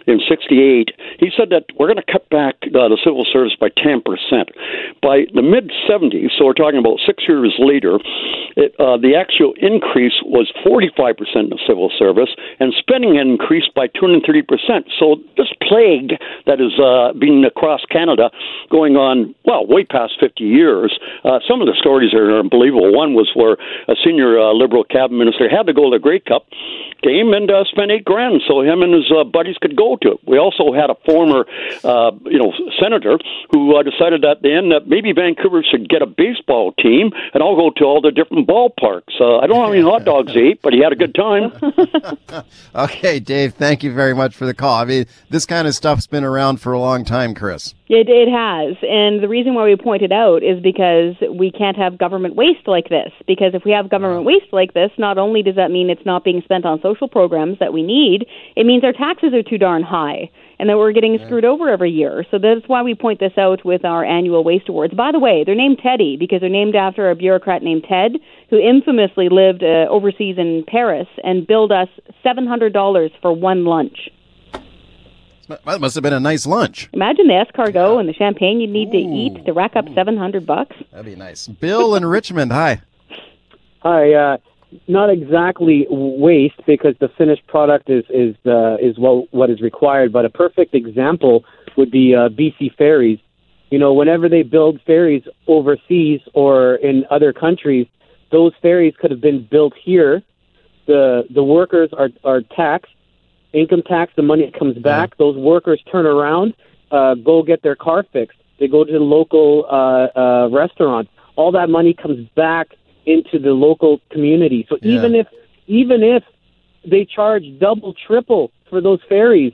[SPEAKER 10] in 68, he said that we're going to cut back uh, the civil service by 10%. By the mid 70s, so we're talking about six years later, it, uh, the actual increase was 45% in the civil service, and spending increased by 230%. So this plague that is uh, being across Canada going on, well, way past 50 years, uh, some of the stories are unbelievable. One was where a senior uh, Liberal cabinet minister had to go to the Grey Cup, came and uh, spent eight grand so him and his uh, buddies could go to it. We also had a former, uh, you know, senator who uh, decided at the end that maybe Vancouver should get a baseball team, and I'll go to all the different ballparks. Uh, I don't know how many hot dogs he ate, but he had a good time.
[SPEAKER 1] Okay, Dave, thank you very much for the call. I mean, this kind of stuff's been around for a long time, Chris.
[SPEAKER 8] It, it has. And the reason why we point it out is because we can't have government waste like this. Because if we have government waste like this, not only does that mean it's not being spent on social programs that we need, it means our taxes are too darn high and that we're getting screwed over every year. So that's why we point this out with our annual waste awards. By the way, they're named Teddy because they're named after a bureaucrat named Ted who infamously lived uh, overseas in Paris and billed us $700 for one lunch.
[SPEAKER 1] That must have been a nice lunch.
[SPEAKER 8] Imagine the escargot and the champagne you'd need to eat to rack up 700 bucks.
[SPEAKER 1] That'd be nice. Bill in Richmond, hi.
[SPEAKER 11] Hi. Uh, not exactly waste because the finished product is is uh, is what what is required. But a perfect example would be uh, BC ferries. You know, whenever they build ferries overseas or in other countries, those ferries could have been built here. The the workers are are taxed, income tax. The money comes back. Those workers turn around, uh, go get their car fixed. They go to the local uh, uh, restaurant. All that money comes back into the local community. So
[SPEAKER 1] Yeah.
[SPEAKER 11] even if even if they charge double, triple for those ferries,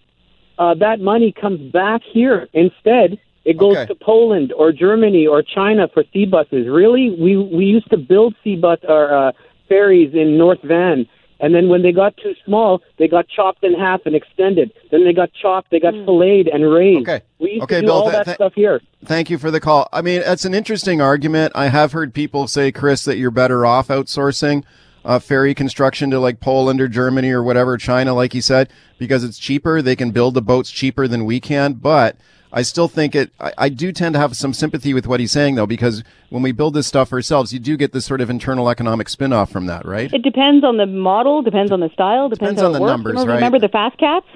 [SPEAKER 11] uh, that money comes back here. Instead, it goes
[SPEAKER 1] Okay.
[SPEAKER 11] to Poland or Germany or China for sea buses. Really, we we used to build sea bus or uh, ferries in North Van. And then when they got too small, they got chopped in half and extended. Then they got chopped, they got filleted and raised.
[SPEAKER 1] Okay.
[SPEAKER 11] We used
[SPEAKER 1] Okay,
[SPEAKER 11] to do
[SPEAKER 1] Bill,
[SPEAKER 11] all that
[SPEAKER 1] th-
[SPEAKER 11] stuff here.
[SPEAKER 1] Thank you for the call. I mean, it's an interesting argument. I have heard people say, Chris, that you're better off outsourcing uh, ferry construction to like Poland or Germany or whatever, China, like you said, because it's cheaper. They can build the boats cheaper than we can. But I still think it, I, I do tend to have some sympathy with what he's saying, though, because when we build this stuff ourselves, you do get this sort of internal economic spin off from that, right?
[SPEAKER 8] It depends on the model, depends on the style, depends,
[SPEAKER 1] Depends
[SPEAKER 8] how
[SPEAKER 1] on the
[SPEAKER 8] works.
[SPEAKER 1] numbers,
[SPEAKER 8] remember,
[SPEAKER 1] right?
[SPEAKER 8] remember the fast cats?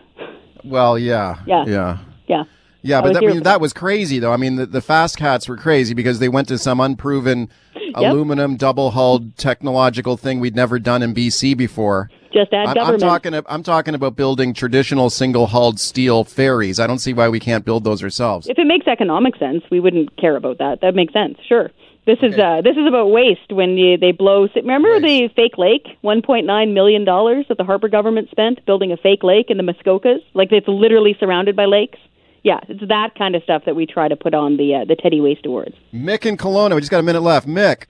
[SPEAKER 1] Well, yeah.
[SPEAKER 8] Yeah.
[SPEAKER 1] Yeah.
[SPEAKER 8] Yeah.
[SPEAKER 1] Yeah,
[SPEAKER 8] I
[SPEAKER 1] but that, mean, that was crazy, though. I mean, the, the fast cats were crazy because they went to some unproven aluminum double hulled technological thing we'd never done in BC before.
[SPEAKER 8] Just add
[SPEAKER 1] I'm, I'm
[SPEAKER 8] government.
[SPEAKER 1] talking. I'm talking about building traditional single hulled steel ferries. I don't see why we can't build those ourselves.
[SPEAKER 8] If it makes economic sense, we wouldn't care about that. That makes sense, sure. This is uh, this is about waste when you, they blow. Remember the fake lake, one point nine million dollars that the Harper government spent building a fake lake in the Muskokas, like it's literally surrounded by lakes. Yeah, it's that kind of stuff that we try to put on the uh, the Teddy Waste Awards.
[SPEAKER 1] Mick and Kelowna. We just got a minute left. Mick.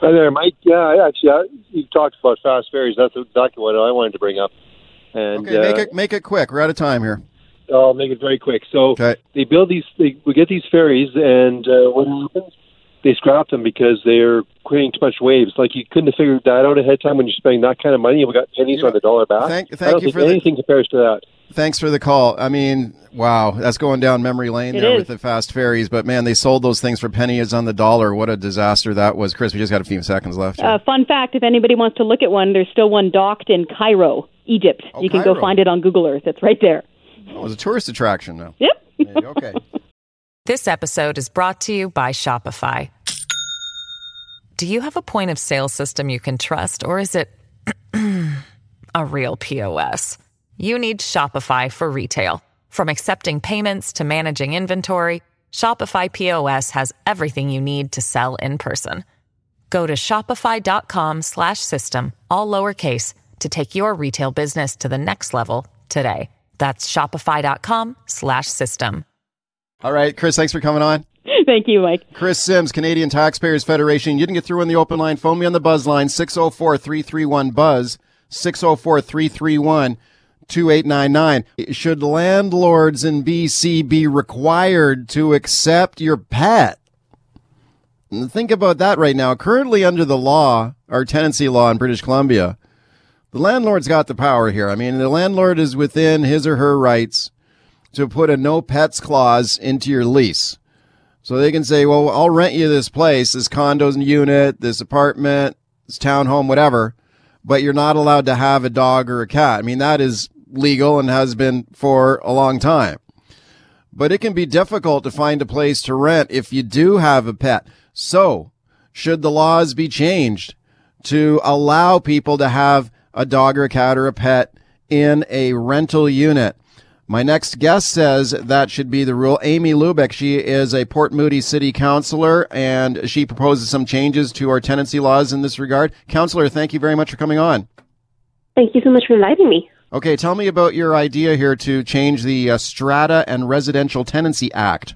[SPEAKER 12] Hi there, Mike. Yeah, actually, I, you talked about fast ferries. That's exactly what I wanted to bring up. And
[SPEAKER 1] Okay, make
[SPEAKER 12] uh,
[SPEAKER 1] it make it quick. We're out of time here.
[SPEAKER 12] I'll make it very quick. So they build these. They, we get these ferries, and uh, what happens? They scrap them because they're creating too much waves. Like you couldn't have figured that out ahead of time when you're spending that kind of money. and We got pennies on the dollar back.
[SPEAKER 1] Thank-
[SPEAKER 12] I don't
[SPEAKER 1] you
[SPEAKER 12] think
[SPEAKER 1] for the-
[SPEAKER 12] anything compares to that.
[SPEAKER 1] Thanks for the call. I mean, wow, that's going down memory lane
[SPEAKER 8] It
[SPEAKER 1] there
[SPEAKER 8] is.
[SPEAKER 1] with the fast ferries. But man, they sold those things for pennies on the dollar. What a disaster that was, Chris. We just got a few seconds left.
[SPEAKER 8] Uh, fun fact: if anybody wants to look at one, there's still one docked in Cairo, Egypt. you can go
[SPEAKER 1] Oh,
[SPEAKER 8] find it on Google Earth. It's right there.
[SPEAKER 1] it was a tourist attraction now.
[SPEAKER 8] Yep.
[SPEAKER 1] okay.
[SPEAKER 13] This episode is brought to you by Shopify. Do you have a point of sale system you can trust, or is it a real POS? You need Shopify for retail. From accepting payments to managing inventory, Shopify POS has everything you need to sell in person. Go to shopify.com/system all lowercase to take your retail business to the next level today. That's shopify.com/system.
[SPEAKER 1] All right, Chris, thanks for coming on.
[SPEAKER 8] Thank you, Mike.
[SPEAKER 1] Chris Sims, Canadian Taxpayers Federation. You didn't get through on the open line. Phone me on the buzz line, 604 331 Buzz, 604 331 2899. Should landlords in BC be required to accept your pet? Think about that right now. Currently, under the law, our tenancy law in British Columbia, the landlord's got the power here. I mean, the landlord is within his or her rights to put a no pets clause into your lease. So they can say, well, I'll rent you this place, this condos unit, this apartment, this townhome, whatever, but you're not allowed to have a dog or a cat. I mean, that is legal and has been for a long time. But it can be difficult to find a place to rent if you do have a pet. So, should the laws be changed to allow people to have a dog or a cat or a pet in a rental unit? My next guest says that should be the rule. Amy Lubik, she is a Port Moody City Councilor and she proposes some changes to our tenancy laws in this regard. Councilor, thank you very much for coming on.
[SPEAKER 14] Thank you so much for inviting me.
[SPEAKER 1] Okay, tell me about your idea here to change the uh, Strata and Residential Tenancy Act.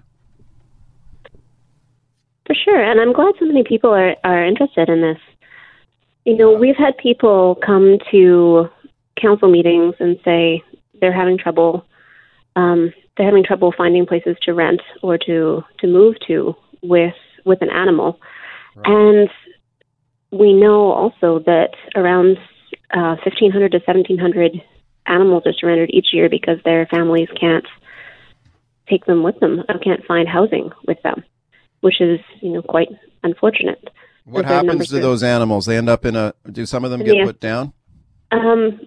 [SPEAKER 14] For sure, and I'm glad so many people are, are interested in this. You know, we've had people come to council meetings and say they're having trouble. Um, they're having trouble finding places to rent or to to move to with with an animal, right. and we know also that around uh, 1,500 to 1,700 animals are surrendered each year because their families can't take them with them or can't find housing with them, which is you know quite unfortunate.
[SPEAKER 1] What happens to those animals? They end up in a. Do some of them get put down?
[SPEAKER 14] Um,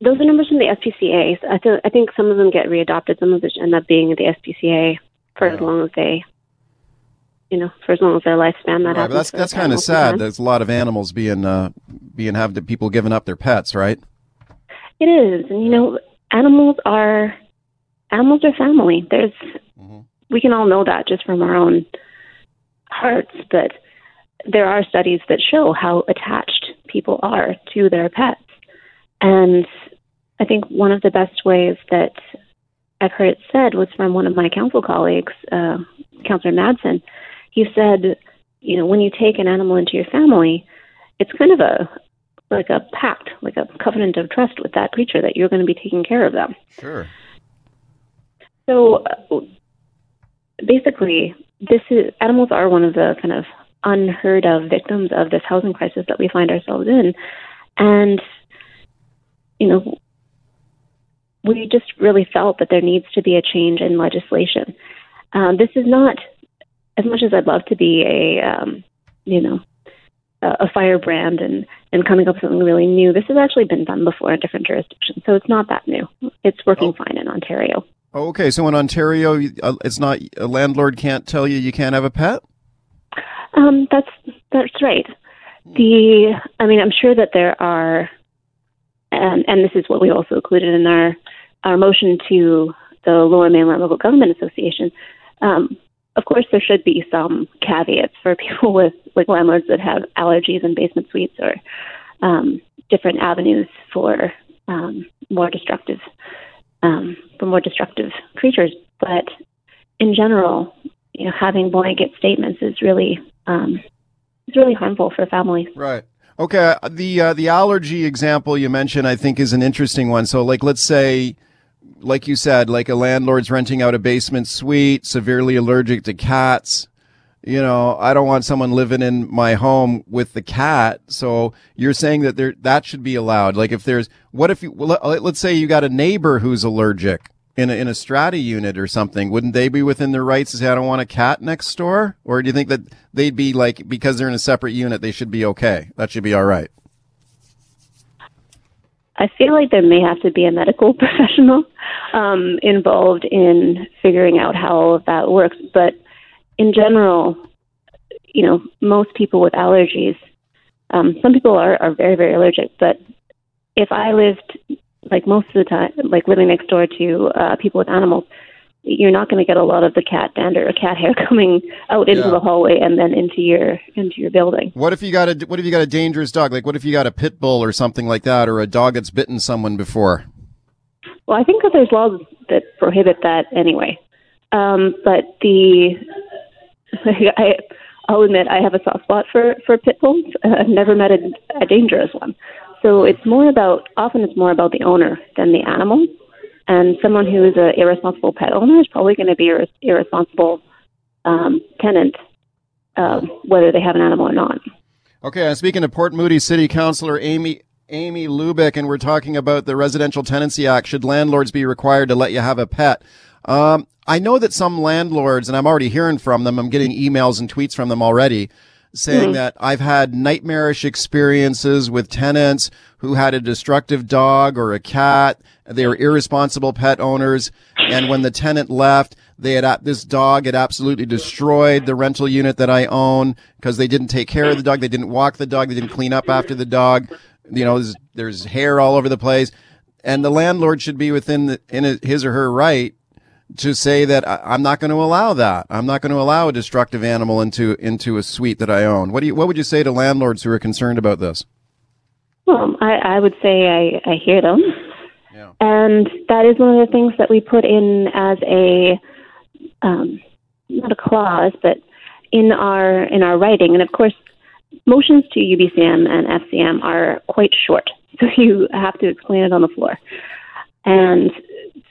[SPEAKER 14] those are numbers from the SPCA. I, th- I think some of them get readopted. Some of them end up being at the SPCA for yeah. as long as they, you know, for as long as their lifespan. That
[SPEAKER 1] right, that's that's kind of sad. There's a lot of animals being uh, being have people giving up their pets, right?
[SPEAKER 14] It is, and you know, animals are animals are family. There's mm-hmm. we can all know that just from our own hearts, but there are studies that show how attached people are to their pets. And I think one of the best ways that I've heard it said was from one of my council colleagues, uh, Councillor Madsen. He said, you know, when you take an animal into your family, it's kind of a like a pact, like a covenant of trust with that creature that you're going to be taking care of them.
[SPEAKER 1] Sure.
[SPEAKER 14] So uh, basically, this is animals are one of the kind of unheard of victims of this housing crisis that we find ourselves in, and you know, we just really felt that there needs to be a change in legislation. Um, this is not as much as I'd love to be a um, you know a firebrand and and coming up with something really new. This has actually been done before in different jurisdictions, so it's not that new. It's working oh. fine in Ontario.
[SPEAKER 1] Oh, okay, so in Ontario, uh, it's not a landlord can't tell you you can't have a pet.
[SPEAKER 14] Um, that's that's right. The I mean, I'm sure that there are, and and this is what we also included in our our motion to the Lower Mainland Local Government Association. Um, of course, there should be some caveats for people with like landlords that have allergies in basement suites or um, different avenues for um, more destructive um, for more destructive creatures. But in general, you know, having blanket statements is really um, is really harmful for families.
[SPEAKER 1] Right. Okay. The uh, the allergy example you mentioned, I think, is an interesting one. So, like, let's say like you said, like a landlord's renting out a basement suite, severely allergic to cats. You know, I don't want someone living in my home with the cat. So you're saying that there that should be allowed. Like if there's what if you let's say you got a neighbor who's allergic in a, in a strata unit or something, wouldn't they be within their rights to say I don't want a cat next door? Or do you think that they'd be like because they're in a separate unit they should be okay? That should be all right.
[SPEAKER 14] I feel like there may have to be a medical professional um, involved in figuring out how all of that works. But in general, you know, most people with allergies, um, some people are, are very, very allergic. But if I lived like most of the time, like living next door to uh, people with animals, you're not going to get a lot of the cat dander or cat hair coming out into
[SPEAKER 1] Yeah.
[SPEAKER 14] the hallway and then into your into your building.
[SPEAKER 1] What if you got a What if you got a dangerous dog? Like, what if you got a pit bull or something like that, or a dog that's bitten someone before?
[SPEAKER 14] Well, I think that there's laws that prohibit that anyway. Um, but the I, I'll admit I have a soft spot for for pit bulls. I've never met a, a dangerous one. So it's more about often it's more about the owner than the animal. And someone who is an irresponsible pet owner is probably going to be a irresponsible um, tenant, um, whether they have an animal or not.
[SPEAKER 1] Okay, I'm speaking to Port Moody City Councilor Amy Amy Lubik, and we're talking about the Residential Tenancy Act. Should landlords be required to let you have a pet? Um, I know that some landlords, and I'm already hearing from them. I'm getting emails and tweets from them already, saying
[SPEAKER 15] Mhm.
[SPEAKER 1] that I've had nightmarish experiences with tenants who had a destructive dog or a cat. They were irresponsible pet owners, and when the tenant left, they had this dog had absolutely destroyed the rental unit that I own because they didn't take care of the dog, they didn't walk the dog, they didn't clean up after the dog. You know, there's, there's hair all over the place, and the landlord should be within the, in his or her right to say that I- I'm not going to allow that. I'm not going to allow a destructive animal into into a suite that I own. What do you what would you say to landlords who are concerned about this?
[SPEAKER 14] Well, I, I would say I, I hear them. And that is one of the things that we put in as a um, not a clause, but in our in our writing. And of course, motions to UBCM and FCM are quite short, so you have to explain it on the floor. And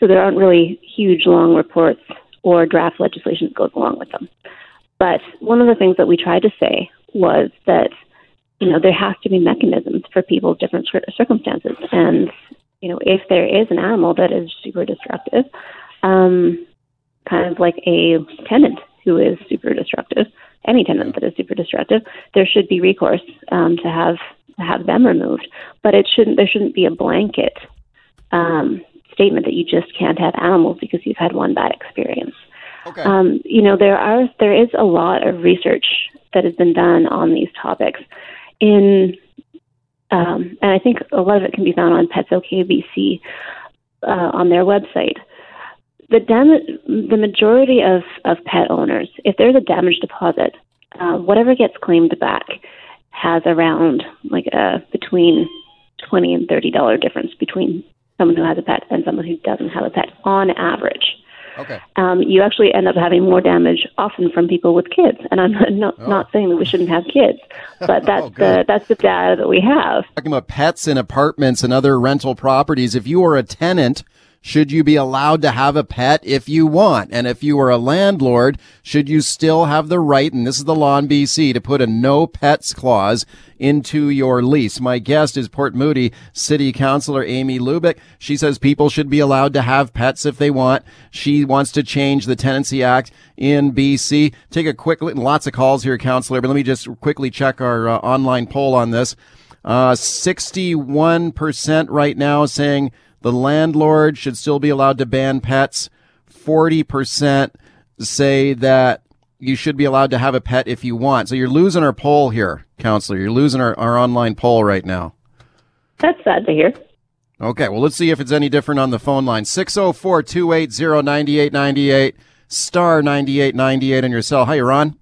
[SPEAKER 14] so there aren't really huge long reports or draft legislation that goes along with them. But one of the things that we tried to say was that you know there has to be mechanisms for people people's different circumstances, and you know if there is an animal that is super destructive, um, kind of like a tenant who is super destructive, any tenant that is super destructive, there should be recourse um, to have have them removed. But it shouldn't there shouldn't be a blanket um, statement that you just can't have animals because you've had one bad experience.
[SPEAKER 1] Okay.
[SPEAKER 14] Um, you know, there are there is a lot of research that has been done on these topics. In um, and I think a lot of it can be found on Pets OK BC uh, on their website. The dam- the majority of, of pet owners, if there's a damage deposit, uh, whatever gets claimed back has around like a between twenty and thirty dollar difference between someone who has a pet and someone who doesn't have a pet on average.
[SPEAKER 1] Okay.
[SPEAKER 14] Um, you actually end up having more damage often from people with kids, and I'm not not saying that we shouldn't have kids, but that's the that's the data that we have.
[SPEAKER 1] Talking about pets in apartments and other rental properties. If you are a tenant, should you be allowed to have a pet if you want? And if you are a landlord, should you still have the right, and this is the law in BC, to put a no pets clause into your lease? My guest is Port Moody City Councilor Amy Lubik. She says people should be allowed to have pets if they want. She wants to change the Tenancy Act in BC. Take a quick, lots of calls here, Councilor, but let me just quickly check our uh, online poll on this. Uh, 61% right now saying the landlord should still be allowed to ban pets. 40% say that you should be allowed to have a pet if you want. So you're losing our poll here, counselor. You're losing our, our online poll right now.
[SPEAKER 14] That's sad to hear.
[SPEAKER 1] Okay, well, let's see if it's any different on the phone line. 604 280 9898, star 9898 on your cell. Hi, you're.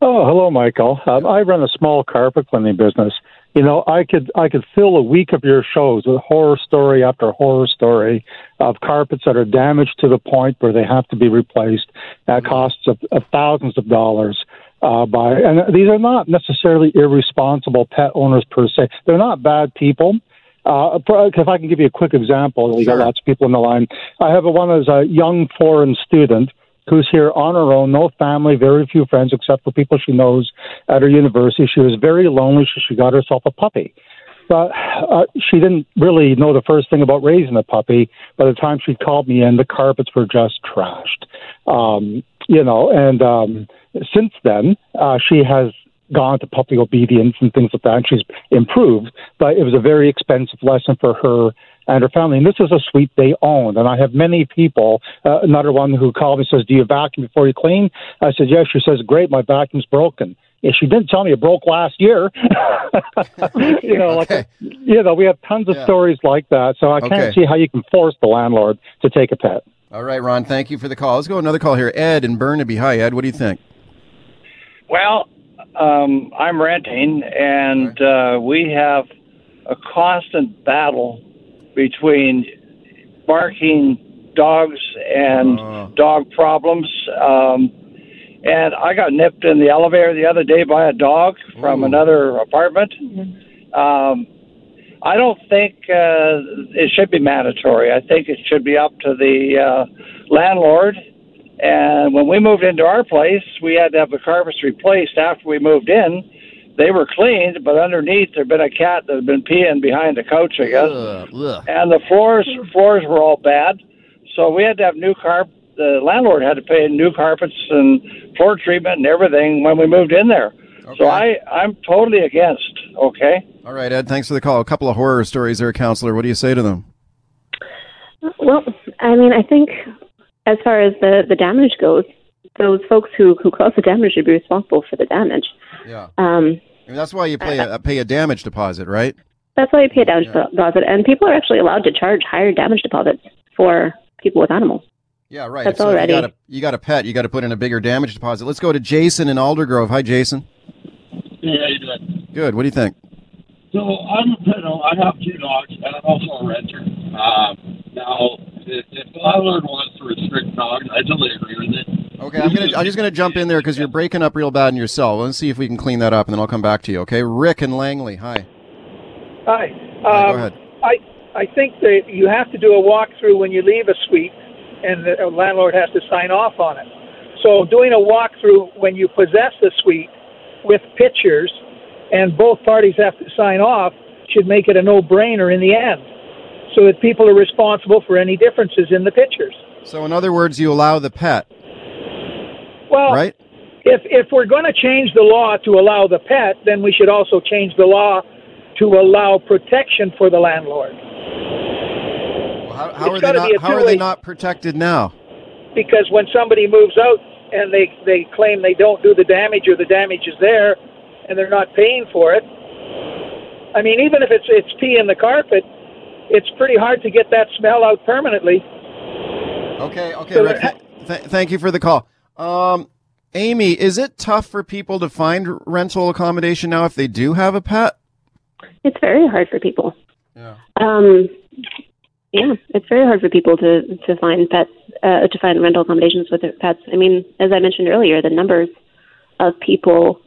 [SPEAKER 15] Oh, hello, Michael. Um, I run a small carpet cleaning business. You know, I could I could fill a week of your shows with horror story after horror story of carpets that are damaged to the point where they have to be replaced at costs of, of thousands of dollars. Uh, by and these are not necessarily irresponsible pet owners per se. They're not bad people. Uh, if I can give you a quick example, we got lots of people in the line. I have a, one as a young foreign student who's here on her own, no family, very few friends except for people she knows at her university. She was very lonely, so she got herself a puppy. But uh, she didn't really know the first thing about raising a puppy. By the time she called me in, the carpets were just trashed. Um, you know, and um, since then, uh, she has gone to puppy obedience and things like that, and she's improved. But it was a very expensive lesson for her and her family. And this is a suite they owned. And I have many people, uh, another one who called me says, Do you vacuum before you clean? I said, Yes. She says, Great, my vacuum's broken. Yeah, she didn't tell me it broke last year. you know, like you know, we have tons of
[SPEAKER 1] Yeah.
[SPEAKER 15] stories like that. So I can't see how you can force the landlord to take a pet.
[SPEAKER 1] All right, Ron, thank you for the call. Let's go another call here. Ed in Burnaby. Hi, Ed. What do you think?
[SPEAKER 16] Well, um, I'm renting, and uh, we have a constant battle between barking dogs and dog problems. Um, and I got nipped in the elevator the other day by a dog from another apartment. Um, I don't think uh, it should be mandatory. I think it should be up to the uh, landlord. And when we moved into our place, we had to have the carpets replaced after we moved in. They were cleaned, but underneath there'd been a cat that had been peeing behind the couch, I guess. And the floors floors were all bad, so we had to have new carp. The landlord had to pay new carpets and floor treatment and everything when we moved in there. So I I'm totally against. Okay.
[SPEAKER 1] All right, Ed, thanks for the call. A couple of horror stories there, counselor. What do you say to them?
[SPEAKER 14] Well, I mean, I think as far as the, the damage goes, those folks who, who cause the damage should be responsible for the damage.
[SPEAKER 1] Yeah.
[SPEAKER 14] Um,
[SPEAKER 1] I mean, that's why you pay a, pay a damage deposit, right?
[SPEAKER 14] that's why you pay a damage deposit, and people are actually allowed to charge higher damage deposits for people with animals.
[SPEAKER 1] Yeah, right.
[SPEAKER 14] That's
[SPEAKER 1] so
[SPEAKER 14] already-
[SPEAKER 1] you, got a, you got a pet, you got to put in a bigger damage deposit. Let's go to Jason in Aldergrove. Hi, Jason.
[SPEAKER 17] Yeah, you doing?
[SPEAKER 1] Good. What do you think?
[SPEAKER 17] So I'm a pet. I have two dogs, and I'm also a renter. Um, now, if, if the landlord wants to restrict dogs, I totally agree with it.
[SPEAKER 1] Okay, I'm gonna. I'm just gonna jump in there because you're breaking up real bad in your cell. Let's see if we can clean that up, and then I'll come back to you. Okay, Rick and Langley. Hi.
[SPEAKER 18] Hi.
[SPEAKER 1] Hi,
[SPEAKER 18] Um,
[SPEAKER 1] go ahead.
[SPEAKER 18] I I think that you have to do a walkthrough when you leave a suite, and the landlord has to sign off on it. So doing a walkthrough when you possess the suite with pictures, and both parties have to sign off, should make it a no-brainer in the end, so that people are responsible for any differences in the pictures.
[SPEAKER 1] So, in other words, you allow the pet,
[SPEAKER 18] Well,
[SPEAKER 1] right?
[SPEAKER 18] if if we're going to change the law to allow the pet, then we should also change the law to allow protection for the landlord.
[SPEAKER 1] How, how are they not? How are they not protected now?
[SPEAKER 18] Because when somebody moves out and they they claim they don't do the damage or the damage is there, and they're not paying for it. I mean, even if it's it's pee in the carpet, it's pretty hard to get that smell out permanently.
[SPEAKER 1] Okay, okay,
[SPEAKER 18] So
[SPEAKER 1] Rick. th- th- thank you for the call. Um, Amy, is it tough for people to find rental accommodation now if they do have a pet?
[SPEAKER 14] It's very hard for people.
[SPEAKER 1] Yeah.
[SPEAKER 14] Um, yeah, it's very hard for people to to find pets uh, to find rental accommodations with their pets. I mean, as I mentioned earlier, the numbers of people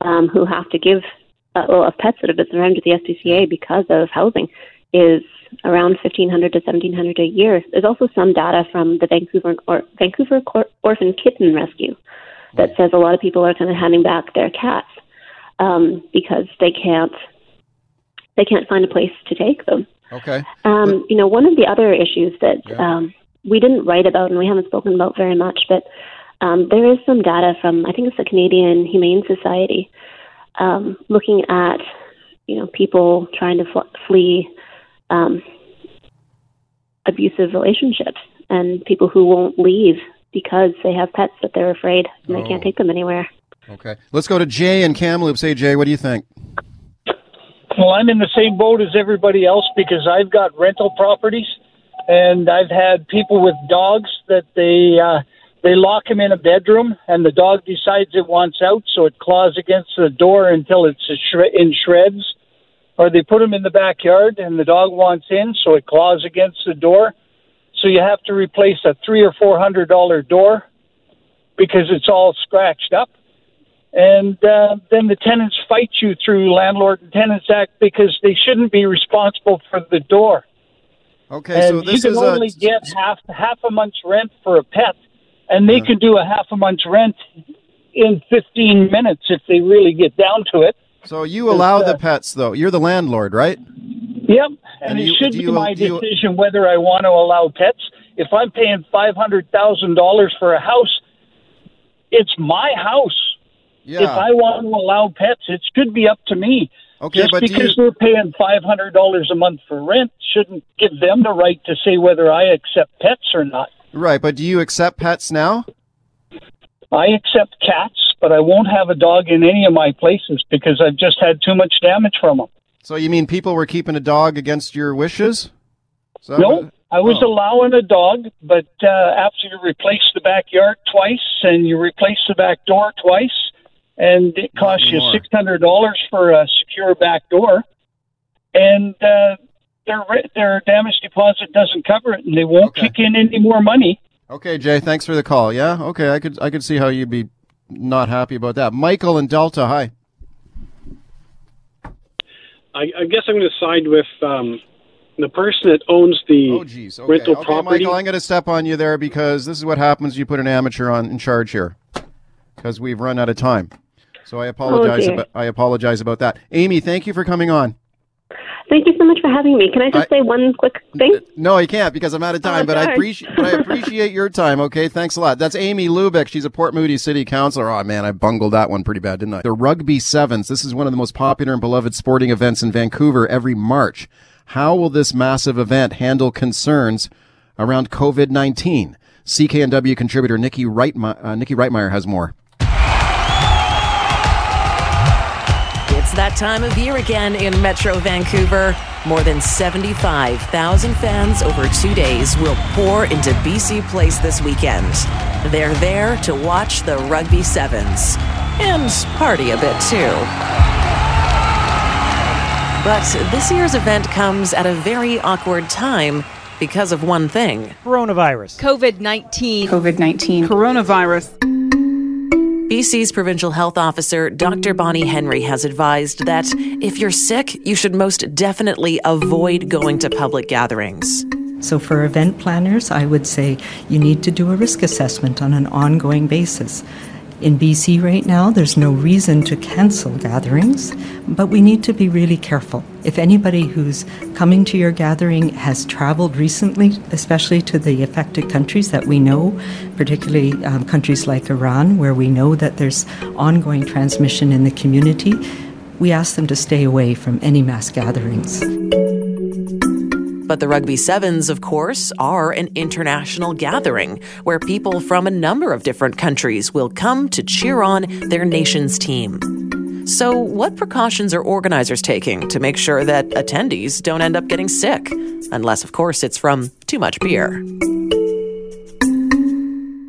[SPEAKER 14] um, who have to give uh, well, of pets that have been surrendered to the SPCA because of housing is around fifteen hundred to seventeen hundred a year. There's also some data from the Vancouver or Vancouver Cor- Orphan Kitten Rescue that says a lot of people are kind of handing back their cats um, because they can't they can't find a place to take them.
[SPEAKER 1] Okay.
[SPEAKER 14] Um, you know, one of the other issues that um, we didn't write about and we haven't spoken about very much, but um, there is some data from I think it's the Canadian Humane Society um, looking at you know people trying to fl- flee um, abusive relationships and people who won't leave because they have pets that they're afraid and they
[SPEAKER 1] Oh.
[SPEAKER 14] can't take them anywhere.
[SPEAKER 1] Okay. Let's go to Jay and Kamloops. Hey, Jay, what do you think?
[SPEAKER 19] Well, I'm in the same boat as everybody else because I've got rental properties, and I've had people with dogs that they uh, they lock him in a bedroom, and the dog decides it wants out, so it claws against the door until it's a in shreds. Or they put him in the backyard, and the dog wants in, so it claws against the door. So you have to replace a three or four hundred dollar door because it's all scratched up and uh, then the tenants fight you through Landlord and Tenants Act because they shouldn't be responsible for the door.
[SPEAKER 1] Okay,
[SPEAKER 19] and
[SPEAKER 1] so this
[SPEAKER 19] you can
[SPEAKER 1] is a-
[SPEAKER 19] only get half half a month's rent for a pet, and they can do a half a month's rent in 15 minutes if they really get down to it.
[SPEAKER 1] So you allow
[SPEAKER 19] uh,
[SPEAKER 1] the pets, though. You're the landlord, right?
[SPEAKER 19] Yep, and,
[SPEAKER 1] And
[SPEAKER 19] it
[SPEAKER 1] you-
[SPEAKER 19] should be
[SPEAKER 1] you-
[SPEAKER 19] my
[SPEAKER 1] you-
[SPEAKER 19] decision whether I want to allow pets. If I'm paying five hundred thousand dollars for a house, it's my house.
[SPEAKER 1] Yeah.
[SPEAKER 19] If I want to allow pets, it should be up to me.
[SPEAKER 1] Okay,
[SPEAKER 19] Just
[SPEAKER 1] but
[SPEAKER 19] because they're paying five hundred dollars a month for rent shouldn't give them the right to say whether I accept pets or not.
[SPEAKER 1] Right, but do you accept pets now?
[SPEAKER 19] I accept cats, but I won't have a dog in any of my places because I've just had too much damage from them.
[SPEAKER 1] So you mean people were keeping a dog against your wishes? Is
[SPEAKER 19] No,
[SPEAKER 1] what-
[SPEAKER 19] I was
[SPEAKER 1] Oh.
[SPEAKER 19] allowing a dog, but uh, after you replace the backyard twice and you replace the back door twice, and it costs you six hundred dollars for a secure back door, and uh, their their damage deposit doesn't cover it, and they won't kick in any more money.
[SPEAKER 1] Okay, Jay, thanks for the call. Yeah, okay, I could I could see how you'd be not happy about that. Michael and Delta, hi.
[SPEAKER 20] I, I guess I'm going to side with um, the person that owns the
[SPEAKER 1] Oh, Okay,
[SPEAKER 20] rental
[SPEAKER 1] okay,
[SPEAKER 20] property.
[SPEAKER 1] Michael, I'm going to step on you there because this is what happens. You put an amateur on in charge here because we've run out of time. So I apologize.
[SPEAKER 14] dear.
[SPEAKER 1] about, I apologize about that. Amy, thank you for coming on.
[SPEAKER 14] Thank you so much for having me. Can I just say one quick thing?
[SPEAKER 1] No, I can't because I'm out of time. but I
[SPEAKER 14] darn.
[SPEAKER 1] appreciate, but I appreciate your time. Okay, thanks a lot. That's Amy Lubik. She's a Port Moody City Councilor. Oh man, I bungled that one pretty bad, didn't I? The Rugby Sevens. This is one of the most popular and beloved sporting events in Vancouver every March. How will this massive event handle concerns around COVID nineteen? CKNW contributor Nikki Reitmeyer, uh, Nikki Reitmeyer has more.
[SPEAKER 21] That time of year again in Metro Vancouver. More than 75,000 fans over two days will pour into BC Place this weekend. They're there to watch the Rugby Sevens and party a bit too. But this year's event comes at a very awkward time because of one thing.
[SPEAKER 22] Coronavirus.
[SPEAKER 21] COVID 19.
[SPEAKER 22] COVID 19.
[SPEAKER 21] Coronavirus. BC's provincial health officer, Dr. Bonnie Henry, has advised that if you're sick, you should most definitely avoid going to public gatherings.
[SPEAKER 23] So, for event planners, I would say you need to do a risk assessment on an ongoing basis. In BC right now, there's no reason to cancel gatherings, but we need to be really careful. If anybody who's coming to your gathering has traveled recently, especially to the affected countries that we know, particularly um, countries like Iran, where we know that there's ongoing transmission in the community, we ask them to stay away from any mass gatherings.
[SPEAKER 21] But the Rugby Sevens, of course, are an international gathering where people from a number of different countries will come to cheer on their nation's team. So, what precautions are organizers taking to make sure that attendees don't end up getting sick? Unless, of course, it's from too much beer.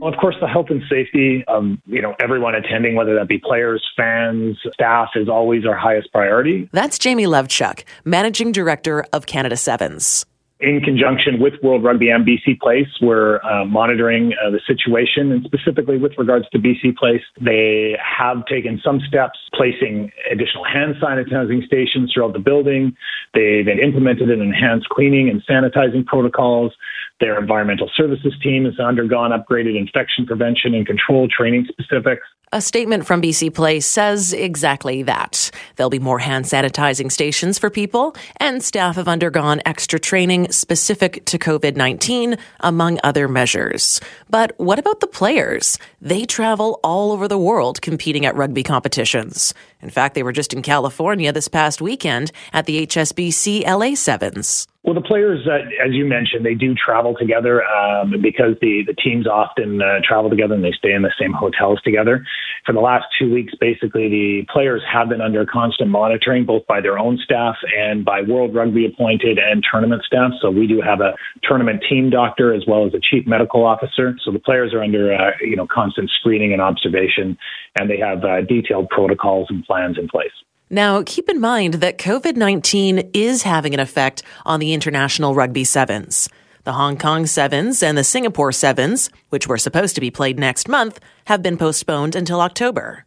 [SPEAKER 24] Well, of course, the health and safety of you know everyone attending, whether that be players, fans, staff, is always our highest priority.
[SPEAKER 21] That's Jamie Levchuk, Managing Director of Canada Sevens.
[SPEAKER 24] In conjunction with World Rugby and BC Place, we're uh, monitoring uh, the situation, and specifically with regards to BC Place, they have taken some steps, placing additional hand sanitizing stations throughout the building. They've implemented an enhanced cleaning and sanitizing protocols. Their environmental services team has undergone upgraded infection prevention and control training specifics.
[SPEAKER 21] A statement from BC Place says exactly that. There'll be more hand sanitizing stations for people, and staff have undergone extra training specific to COVID 19, among other measures. But what about the players? They travel all over the world competing at rugby competitions. In fact, they were just in California this past weekend at the HSBC LA Sevens.
[SPEAKER 24] Well, the players, uh, as you mentioned, they do travel together um, because the, the teams often uh, travel together and they stay in the same hotels together. For the last two weeks, basically, the players have been under constant monitoring, both by their own staff and by World Rugby appointed and tournament staff. So we do have a tournament team doctor as well as a chief medical officer. So the players are under, uh, you know, constant screening and observation, and they have uh, detailed protocols and plans in place.
[SPEAKER 21] Now, keep in mind that COVID 19 is having an effect on the international rugby sevens. The Hong Kong sevens and the Singapore sevens, which were supposed to be played next month, have been postponed until October.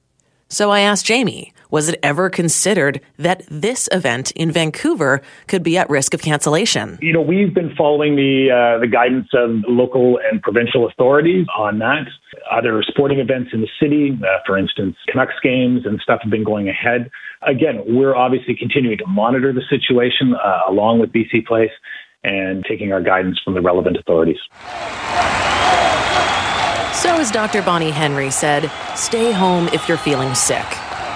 [SPEAKER 21] So I asked Jamie, was it ever considered that this event in Vancouver could be at risk of cancellation?
[SPEAKER 24] You know, we've been following the uh, the guidance of local and provincial authorities on that. Other sporting events in the city, uh, for instance, Canucks games and stuff have been going ahead. Again, we're obviously continuing to monitor the situation uh, along with BC Place and taking our guidance from the relevant authorities.
[SPEAKER 21] So, as Dr. Bonnie Henry said, stay home if you're feeling sick.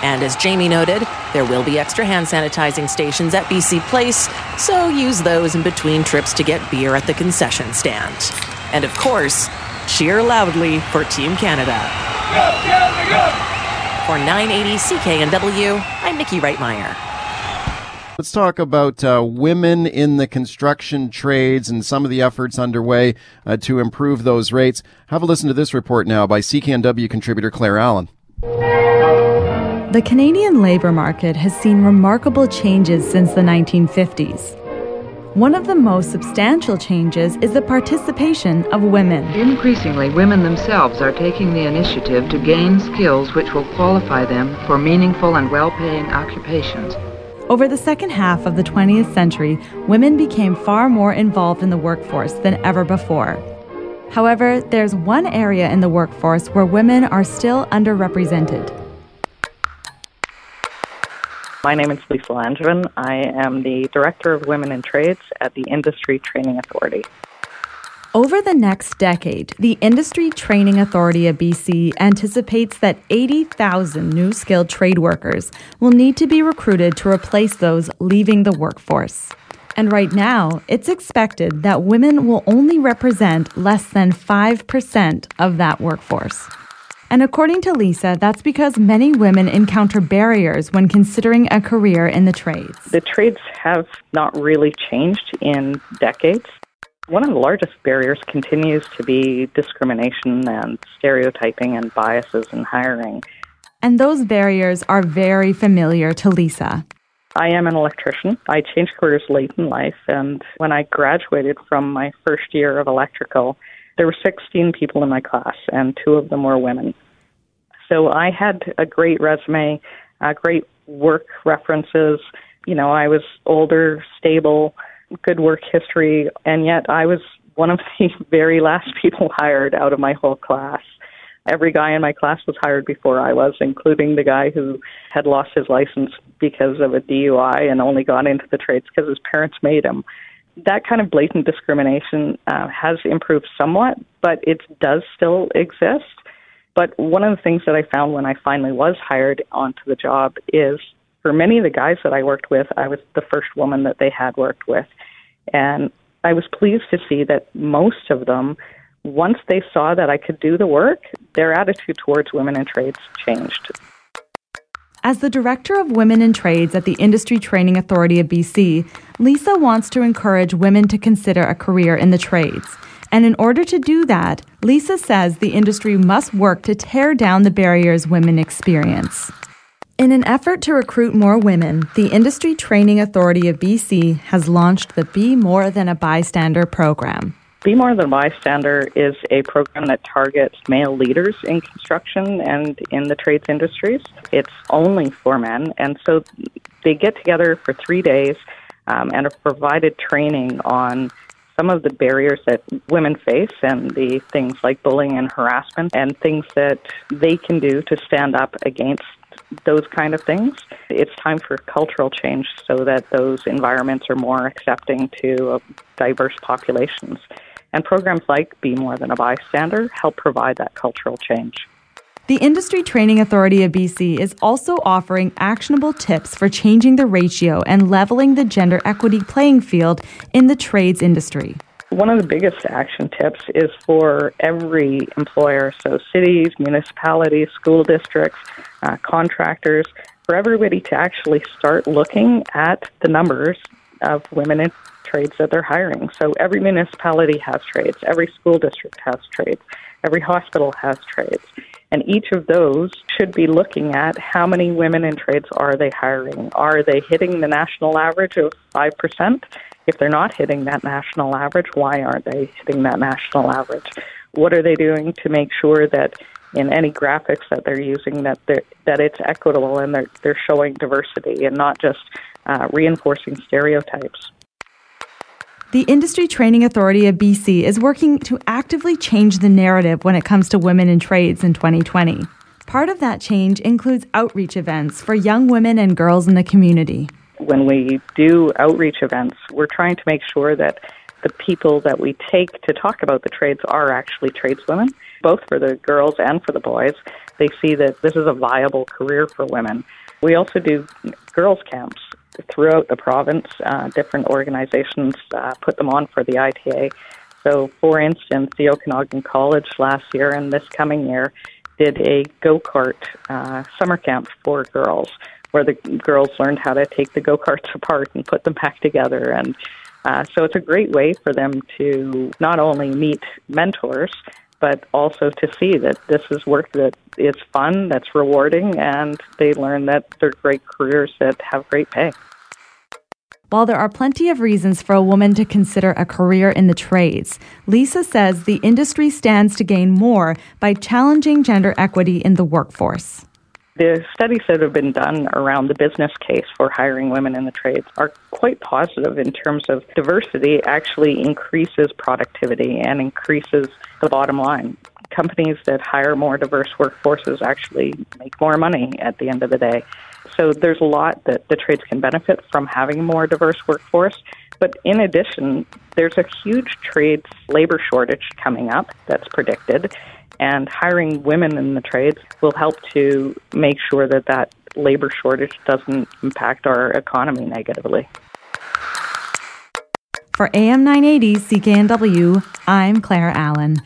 [SPEAKER 21] And as Jamie noted, there will be extra hand sanitizing stations at BC Place, so use those in between trips to get beer at the concession stand. And of course, cheer loudly for Team Canada. For 980 CKNW, I'm Nikki Reitmeyer.
[SPEAKER 1] Let's talk about uh, women in the construction trades and some of the efforts underway uh, to improve those rates. Have a listen to this report now by CKNW contributor Claire Allen.
[SPEAKER 25] The Canadian labour market has seen remarkable changes since the 1950s. One of the most substantial changes is the participation of women.
[SPEAKER 26] Increasingly, women themselves are taking the initiative to gain skills which will qualify them for meaningful and well paying occupations.
[SPEAKER 25] Over the second half of the 20th century, women became far more involved in the workforce than ever before. However, there's one area in the workforce where women are still underrepresented.
[SPEAKER 27] My name is Lisa Langevin. I am the Director of Women in Trades at the Industry Training Authority.
[SPEAKER 25] Over the next decade, the Industry Training Authority of BC anticipates that 80,000 new skilled trade workers will need to be recruited to replace those leaving the workforce. And right now, it's expected that women will only represent less than 5% of that workforce. And according to Lisa, that's because many women encounter barriers when considering a career in the trades.
[SPEAKER 27] The trades have not really changed in decades. One of the largest barriers continues to be discrimination and stereotyping and biases in hiring.
[SPEAKER 25] And those barriers are very familiar to Lisa.
[SPEAKER 27] I am an electrician. I changed careers late in life, and when I graduated from my first year of electrical, there were 16 people in my class, and two of them were women. So I had a great resume, uh, great work references. You know, I was older, stable, good work history, and yet I was one of the very last people hired out of my whole class. Every guy in my class was hired before I was, including the guy who had lost his license because of a DUI and only got into the trades because his parents made him. That kind of blatant discrimination uh, has improved somewhat, but it does still exist. But one of the things that I found when I finally was hired onto the job is for many of the guys that I worked with, I was the first woman that they had worked with. And I was pleased to see that most of them, once they saw that I could do the work, their attitude towards women in trades changed.
[SPEAKER 25] As the Director of Women in Trades at the Industry Training Authority of BC, Lisa wants to encourage women to consider a career in the trades. And in order to do that, Lisa says the industry must work to tear down the barriers women experience. In an effort to recruit more women, the Industry Training Authority of BC has launched the Be More Than a Bystander program.
[SPEAKER 27] Be More Than a Bystander is a program that targets male leaders in construction and in the trades industries. It's only for men, and so they get together for three days um, and are provided training on some of the barriers that women face and the things like bullying and harassment and things that they can do to stand up against those kind of things. It's time for cultural change so that those environments are more accepting to uh, diverse populations. And programs like Be More Than a Bystander help provide that cultural change.
[SPEAKER 25] The Industry Training Authority of BC is also offering actionable tips for changing the ratio and leveling the gender equity playing field in the trades industry.
[SPEAKER 27] One of the biggest action tips is for every employer, so cities, municipalities, school districts, uh, contractors, for everybody to actually start looking at the numbers of women in trades that they're hiring. So every municipality has trades, every school district has trades, every hospital has trades. And each of those should be looking at how many women in trades are they hiring? Are they hitting the national average of 5%? If they're not hitting that national average, why aren't they hitting that national average? What are they doing to make sure that in any graphics that they're using that they're, that it's equitable and they're they're showing diversity and not just uh, reinforcing stereotypes.
[SPEAKER 25] The Industry Training Authority of BC is working to actively change the narrative when it comes to women in trades in 2020. Part of that change includes outreach events for young women and girls in the community
[SPEAKER 27] when we do outreach events, we're trying to make sure that the people that we take to talk about the trades are actually tradeswomen, both for the girls and for the boys. They see that this is a viable career for women. We also do girls' camps throughout the province. Uh, different organizations uh, put them on for the ITA. So, for instance, the Okanagan College last year and this coming year did a go kart uh, summer camp for girls, where the girls learned how to take the go karts apart and put them back together. And uh, so it's a great way for them to not only meet mentors, but also to see that this is work that is fun, that's rewarding, and they learn that they're great careers that have great pay.
[SPEAKER 25] While there are plenty of reasons for a woman to consider a career in the trades, Lisa says the industry stands to gain more by challenging gender equity in the workforce.
[SPEAKER 27] The studies that have been done around the business case for hiring women in the trades are quite positive in terms of diversity actually increases productivity and increases the bottom line. Companies that hire more diverse workforces actually make more money at the end of the day. So there's a lot that the trades can benefit from having a more diverse workforce. But in addition, there's a huge trades labor shortage coming up that's predicted, and hiring women in the trades will help to make sure that that labor shortage doesn't impact our economy negatively.
[SPEAKER 25] For AM 980 CKNW, I'm Claire Allen.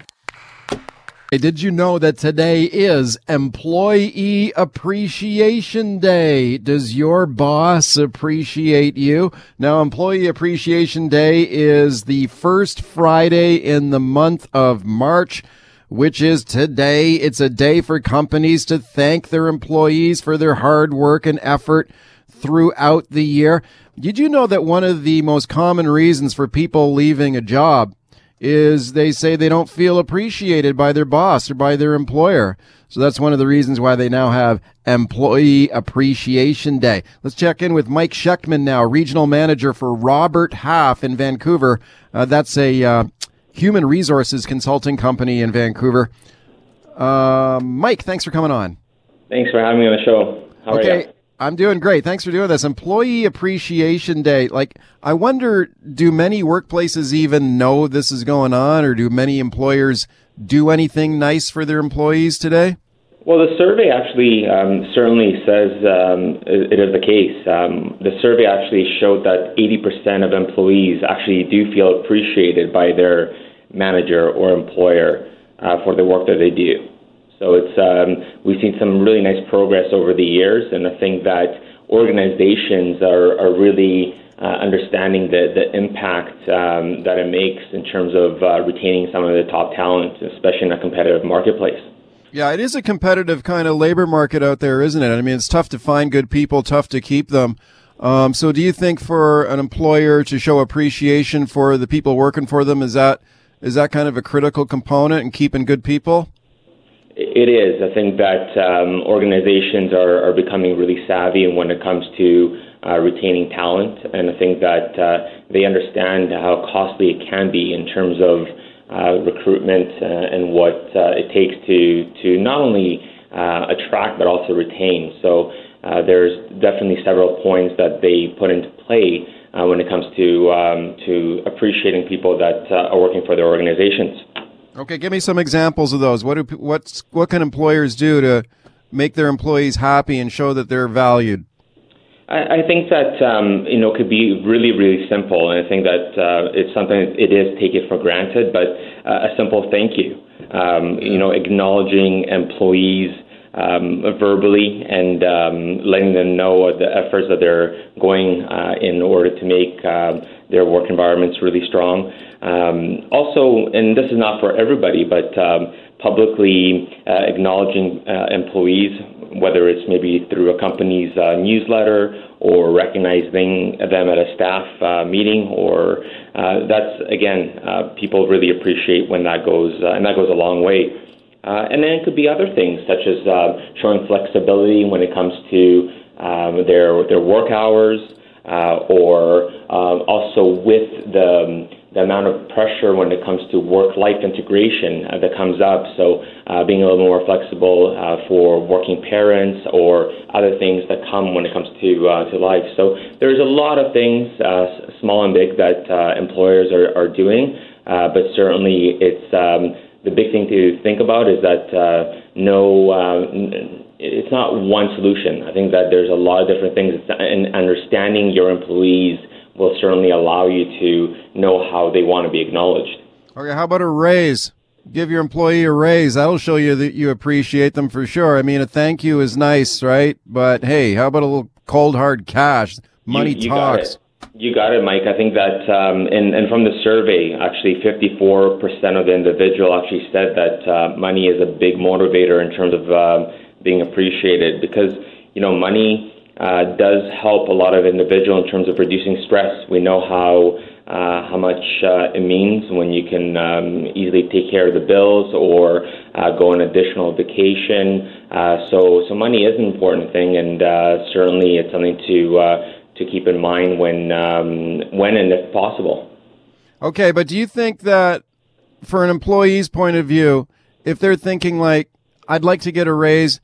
[SPEAKER 1] Did you know that today is Employee Appreciation Day? Does your boss appreciate you? Now, Employee Appreciation Day is the first Friday in the month of March, which is today. It's a day for companies to thank their employees for their hard work and effort throughout the year. Did you know that one of the most common reasons for people leaving a job is they say they don't feel appreciated by their boss or by their employer. So that's one of the reasons why they now have Employee Appreciation Day. Let's check in with Mike Shekhtman now, Regional Manager for Robert Half in Vancouver. Uh, that's a uh, human resources consulting company in Vancouver. Uh, Mike, thanks for coming on.
[SPEAKER 28] Thanks for having me on the show. How okay.
[SPEAKER 1] I'm doing great. Thanks for doing this. Employee Appreciation Day. Like, I wonder, do many workplaces even know this is going on, or do many employers do anything nice for their employees today?
[SPEAKER 28] Well, the survey actually um, certainly says um, it is the case. Um, the survey actually showed that 80% of employees actually do feel appreciated by their manager or employer uh, for the work that they do. So it's um, we've seen some really nice progress over the years, and I think that organizations are, are really uh, understanding the, the impact um, that it makes in terms of uh, retaining some of the top talent, especially in a competitive marketplace.
[SPEAKER 1] Yeah, it is a competitive kind of labor market out there, isn't it? I mean, it's tough to find good people, tough to keep them. Um, so, do you think for an employer to show appreciation for the people working for them is that is that kind of a critical component in keeping good people?
[SPEAKER 28] It is. I think that um, organizations are, are becoming really savvy when it comes to uh, retaining talent, and I think that uh, they understand how costly it can be in terms of uh, recruitment uh, and what uh, it takes to to not only uh, attract but also retain. So there's definitely several points that they put into play when it comes to um, to appreciating people that are working for their organizations.
[SPEAKER 1] Okay, give me some examples of those. What do what's what can employers do to make their employees happy and show that they're valued?
[SPEAKER 28] I, I think that um, you know could be really really simple, and I think that uh, it's something it is taken for granted, but uh, a simple thank you. Um, you know, acknowledging employees um, verbally and um, letting them know the efforts that they're going uh, in order to make uh, their work environments really strong. Um, also, and this is not for everybody, but um, publicly uh, acknowledging uh, employees, whether it's maybe through a company's uh, newsletter or recognizing them at a staff uh, meeting, or that's again, people really appreciate when that goes, and that goes a long way. Uh, and then it could be other things such as uh, showing flexibility when it comes to um, their their work hours, uh, or um, also with the the amount of pressure when it comes to work-life integration uh, that comes up. So uh, being a little more flexible uh, for working parents or other things that come when it comes to uh, to life. So there's a lot of things, uh, small and big, that uh, employers are, are doing. but certainly, it's um, the big thing to think about is that no, uh, it's not one solution. I think that there's a lot of different things, and understanding your employees will certainly allow you to know how they want to be acknowledged.
[SPEAKER 1] Okay, how about a raise? give your employee a raise. That'll show you that you appreciate them for sure. I mean, a thank you is nice, right? But hey, how about a little cold hard cash? Money
[SPEAKER 28] you, you
[SPEAKER 1] talks.
[SPEAKER 28] Got you got it, Mike. I think that, um, and, and from the survey, actually, 54% of the individual actually said that uh, money is a big motivator in terms of uh, being appreciated because, you know, money uh, does help a lot of individual in terms of reducing stress. We know how uh, how much uh, it means when you can um, easily take care of the bills or uh, go on additional vacation. Uh, so, so money is an important thing, and uh, certainly it's something to to keep in mind when um, when and if possible.
[SPEAKER 1] Okay, but do you think that for an employee's point of view, if they're thinking like, I'd like to get a raise,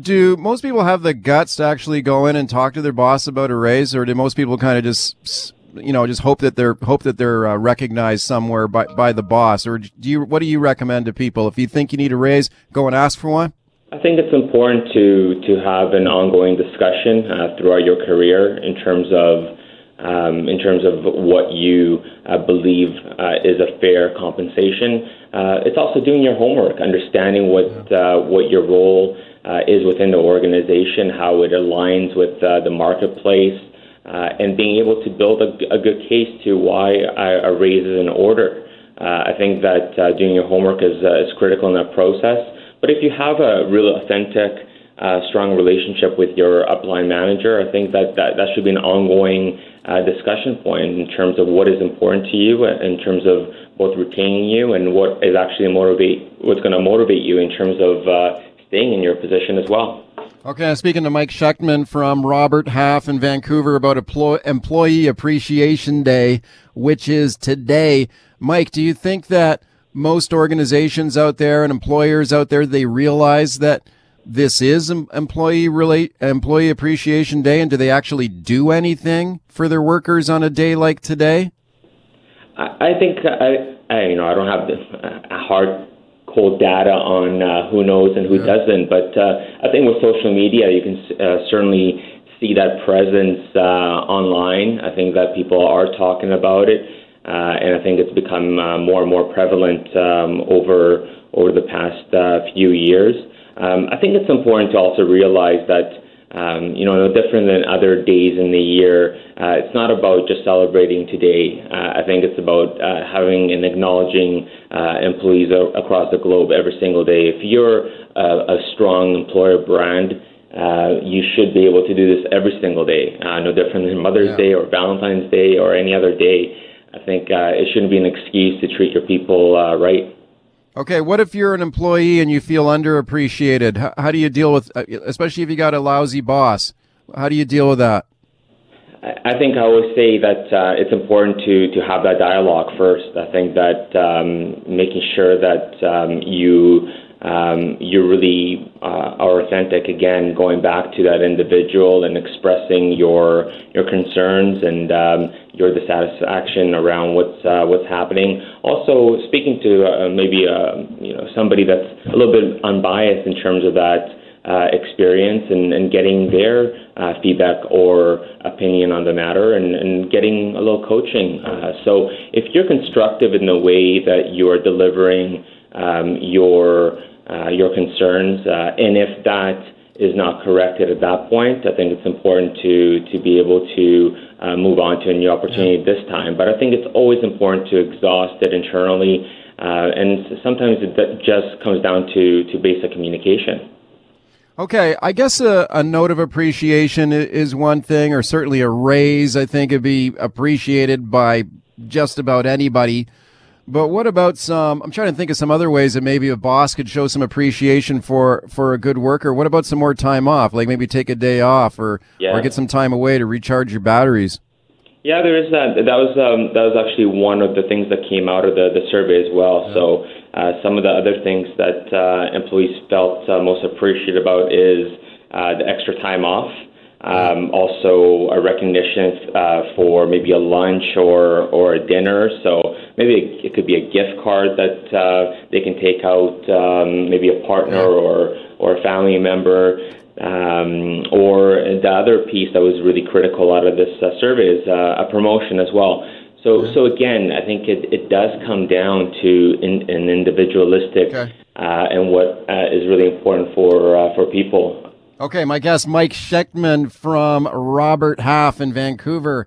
[SPEAKER 1] do most people have the guts to actually go in and talk to their boss about a raise, or do most people kind of just you know just hope that they're hope that they're uh, recognized somewhere by by the boss, or do you what do you recommend to people if you think you need a raise, go and ask for one?
[SPEAKER 28] I think it's important to to have an ongoing discussion uh, throughout your career in terms of um, in terms of what you uh, believe uh, is a fair compensation. Uh, it's also doing your homework, understanding what uh, what your role uh, is within the organization, how it aligns with the marketplace, and being able to build a, a good case to why a, a raise is in order. I think that doing your homework is is critical in that process. But if you have a real authentic, uh, strong relationship with your upline manager, I think that that, that should be an ongoing uh, discussion point in terms of what is important to you, in terms of both retaining you and what is actually motivate what's going to motivate you in terms of uh, staying in your position as well.
[SPEAKER 1] Okay, I'm speaking to Mike Shekhtman from Robert Half in Vancouver about Employee Appreciation Day, which is today. Mike, do you think that most organizations out there and employers out there they realize that this is employee relate employee appreciation day and do they actually do anything for their workers on a day like today
[SPEAKER 28] i, I think I, I you know i don't have a hard cold data on uh, who knows and who yeah. doesn't but uh, i think with social media you can uh, certainly see that presence uh, online i think that people are talking about it uh, and I think it's become uh, more and more prevalent um, over over the past uh, few years. Um, I think it's important to also realize that um, you know, no different than other days in the year. Uh, it's not about just celebrating today. Uh, I think it's about uh, having and acknowledging employees across the globe every single day. If you're a, a strong employer brand, you should be able to do this every single day. no different than Mother's yeah. Day or Valentine's Day or any other day. I think uh, it shouldn't be an excuse to treat your people uh, right.
[SPEAKER 1] Okay, what if you're an employee and you feel underappreciated? How, how do you deal with, uh, especially if you got a lousy boss? How do you deal with that?
[SPEAKER 28] I think I always say that uh, it's important to, to have that dialogue first. I think that um, making sure that um, you um, you really uh, are authentic again, going back to that individual and expressing your your concerns and um, your dissatisfaction around what's uh, what's happening. Also, speaking to uh, maybe uh, you know somebody that's a little bit unbiased in terms of that. Uh, experience and, and getting their uh, feedback or opinion on the matter and, and getting a little coaching. So, if you're constructive in the way that you are delivering um, your uh, your concerns, uh, and if that is not corrected at that point, I think it's important to to be able to uh, move on to a new opportunity this time. But I think it's always important to exhaust it internally, uh, and sometimes it just comes down to to basic communication.
[SPEAKER 1] Okay, I guess a, a, note of appreciation is one thing, or certainly a raise. I think would be appreciated by just about anybody. But what about some? I'm trying to think of some other ways that maybe a boss could show some appreciation for for a good worker. What about some more time off? Like maybe take a day off or yeah. or get some time away to recharge your batteries.
[SPEAKER 28] Yeah, there is that. That was um, that was actually one of the things that came out of the, the survey as well. Yeah. So uh, some of the other things that uh, employees felt uh, most appreciated about is uh, the extra time off. Um, also, a recognition uh, for maybe a lunch or, or a dinner. So maybe it could be a gift card that uh, they can take out, um, maybe a partner or, or a family member. Um, or the other piece that was really critical out of this uh, survey is uh, a promotion as well. So, so again, I think it, it does come down to in, an individualistic okay. uh, and what uh, is really important for uh, for people.
[SPEAKER 1] Okay, my guest, Mike Shekhtman from Robert Half in Vancouver.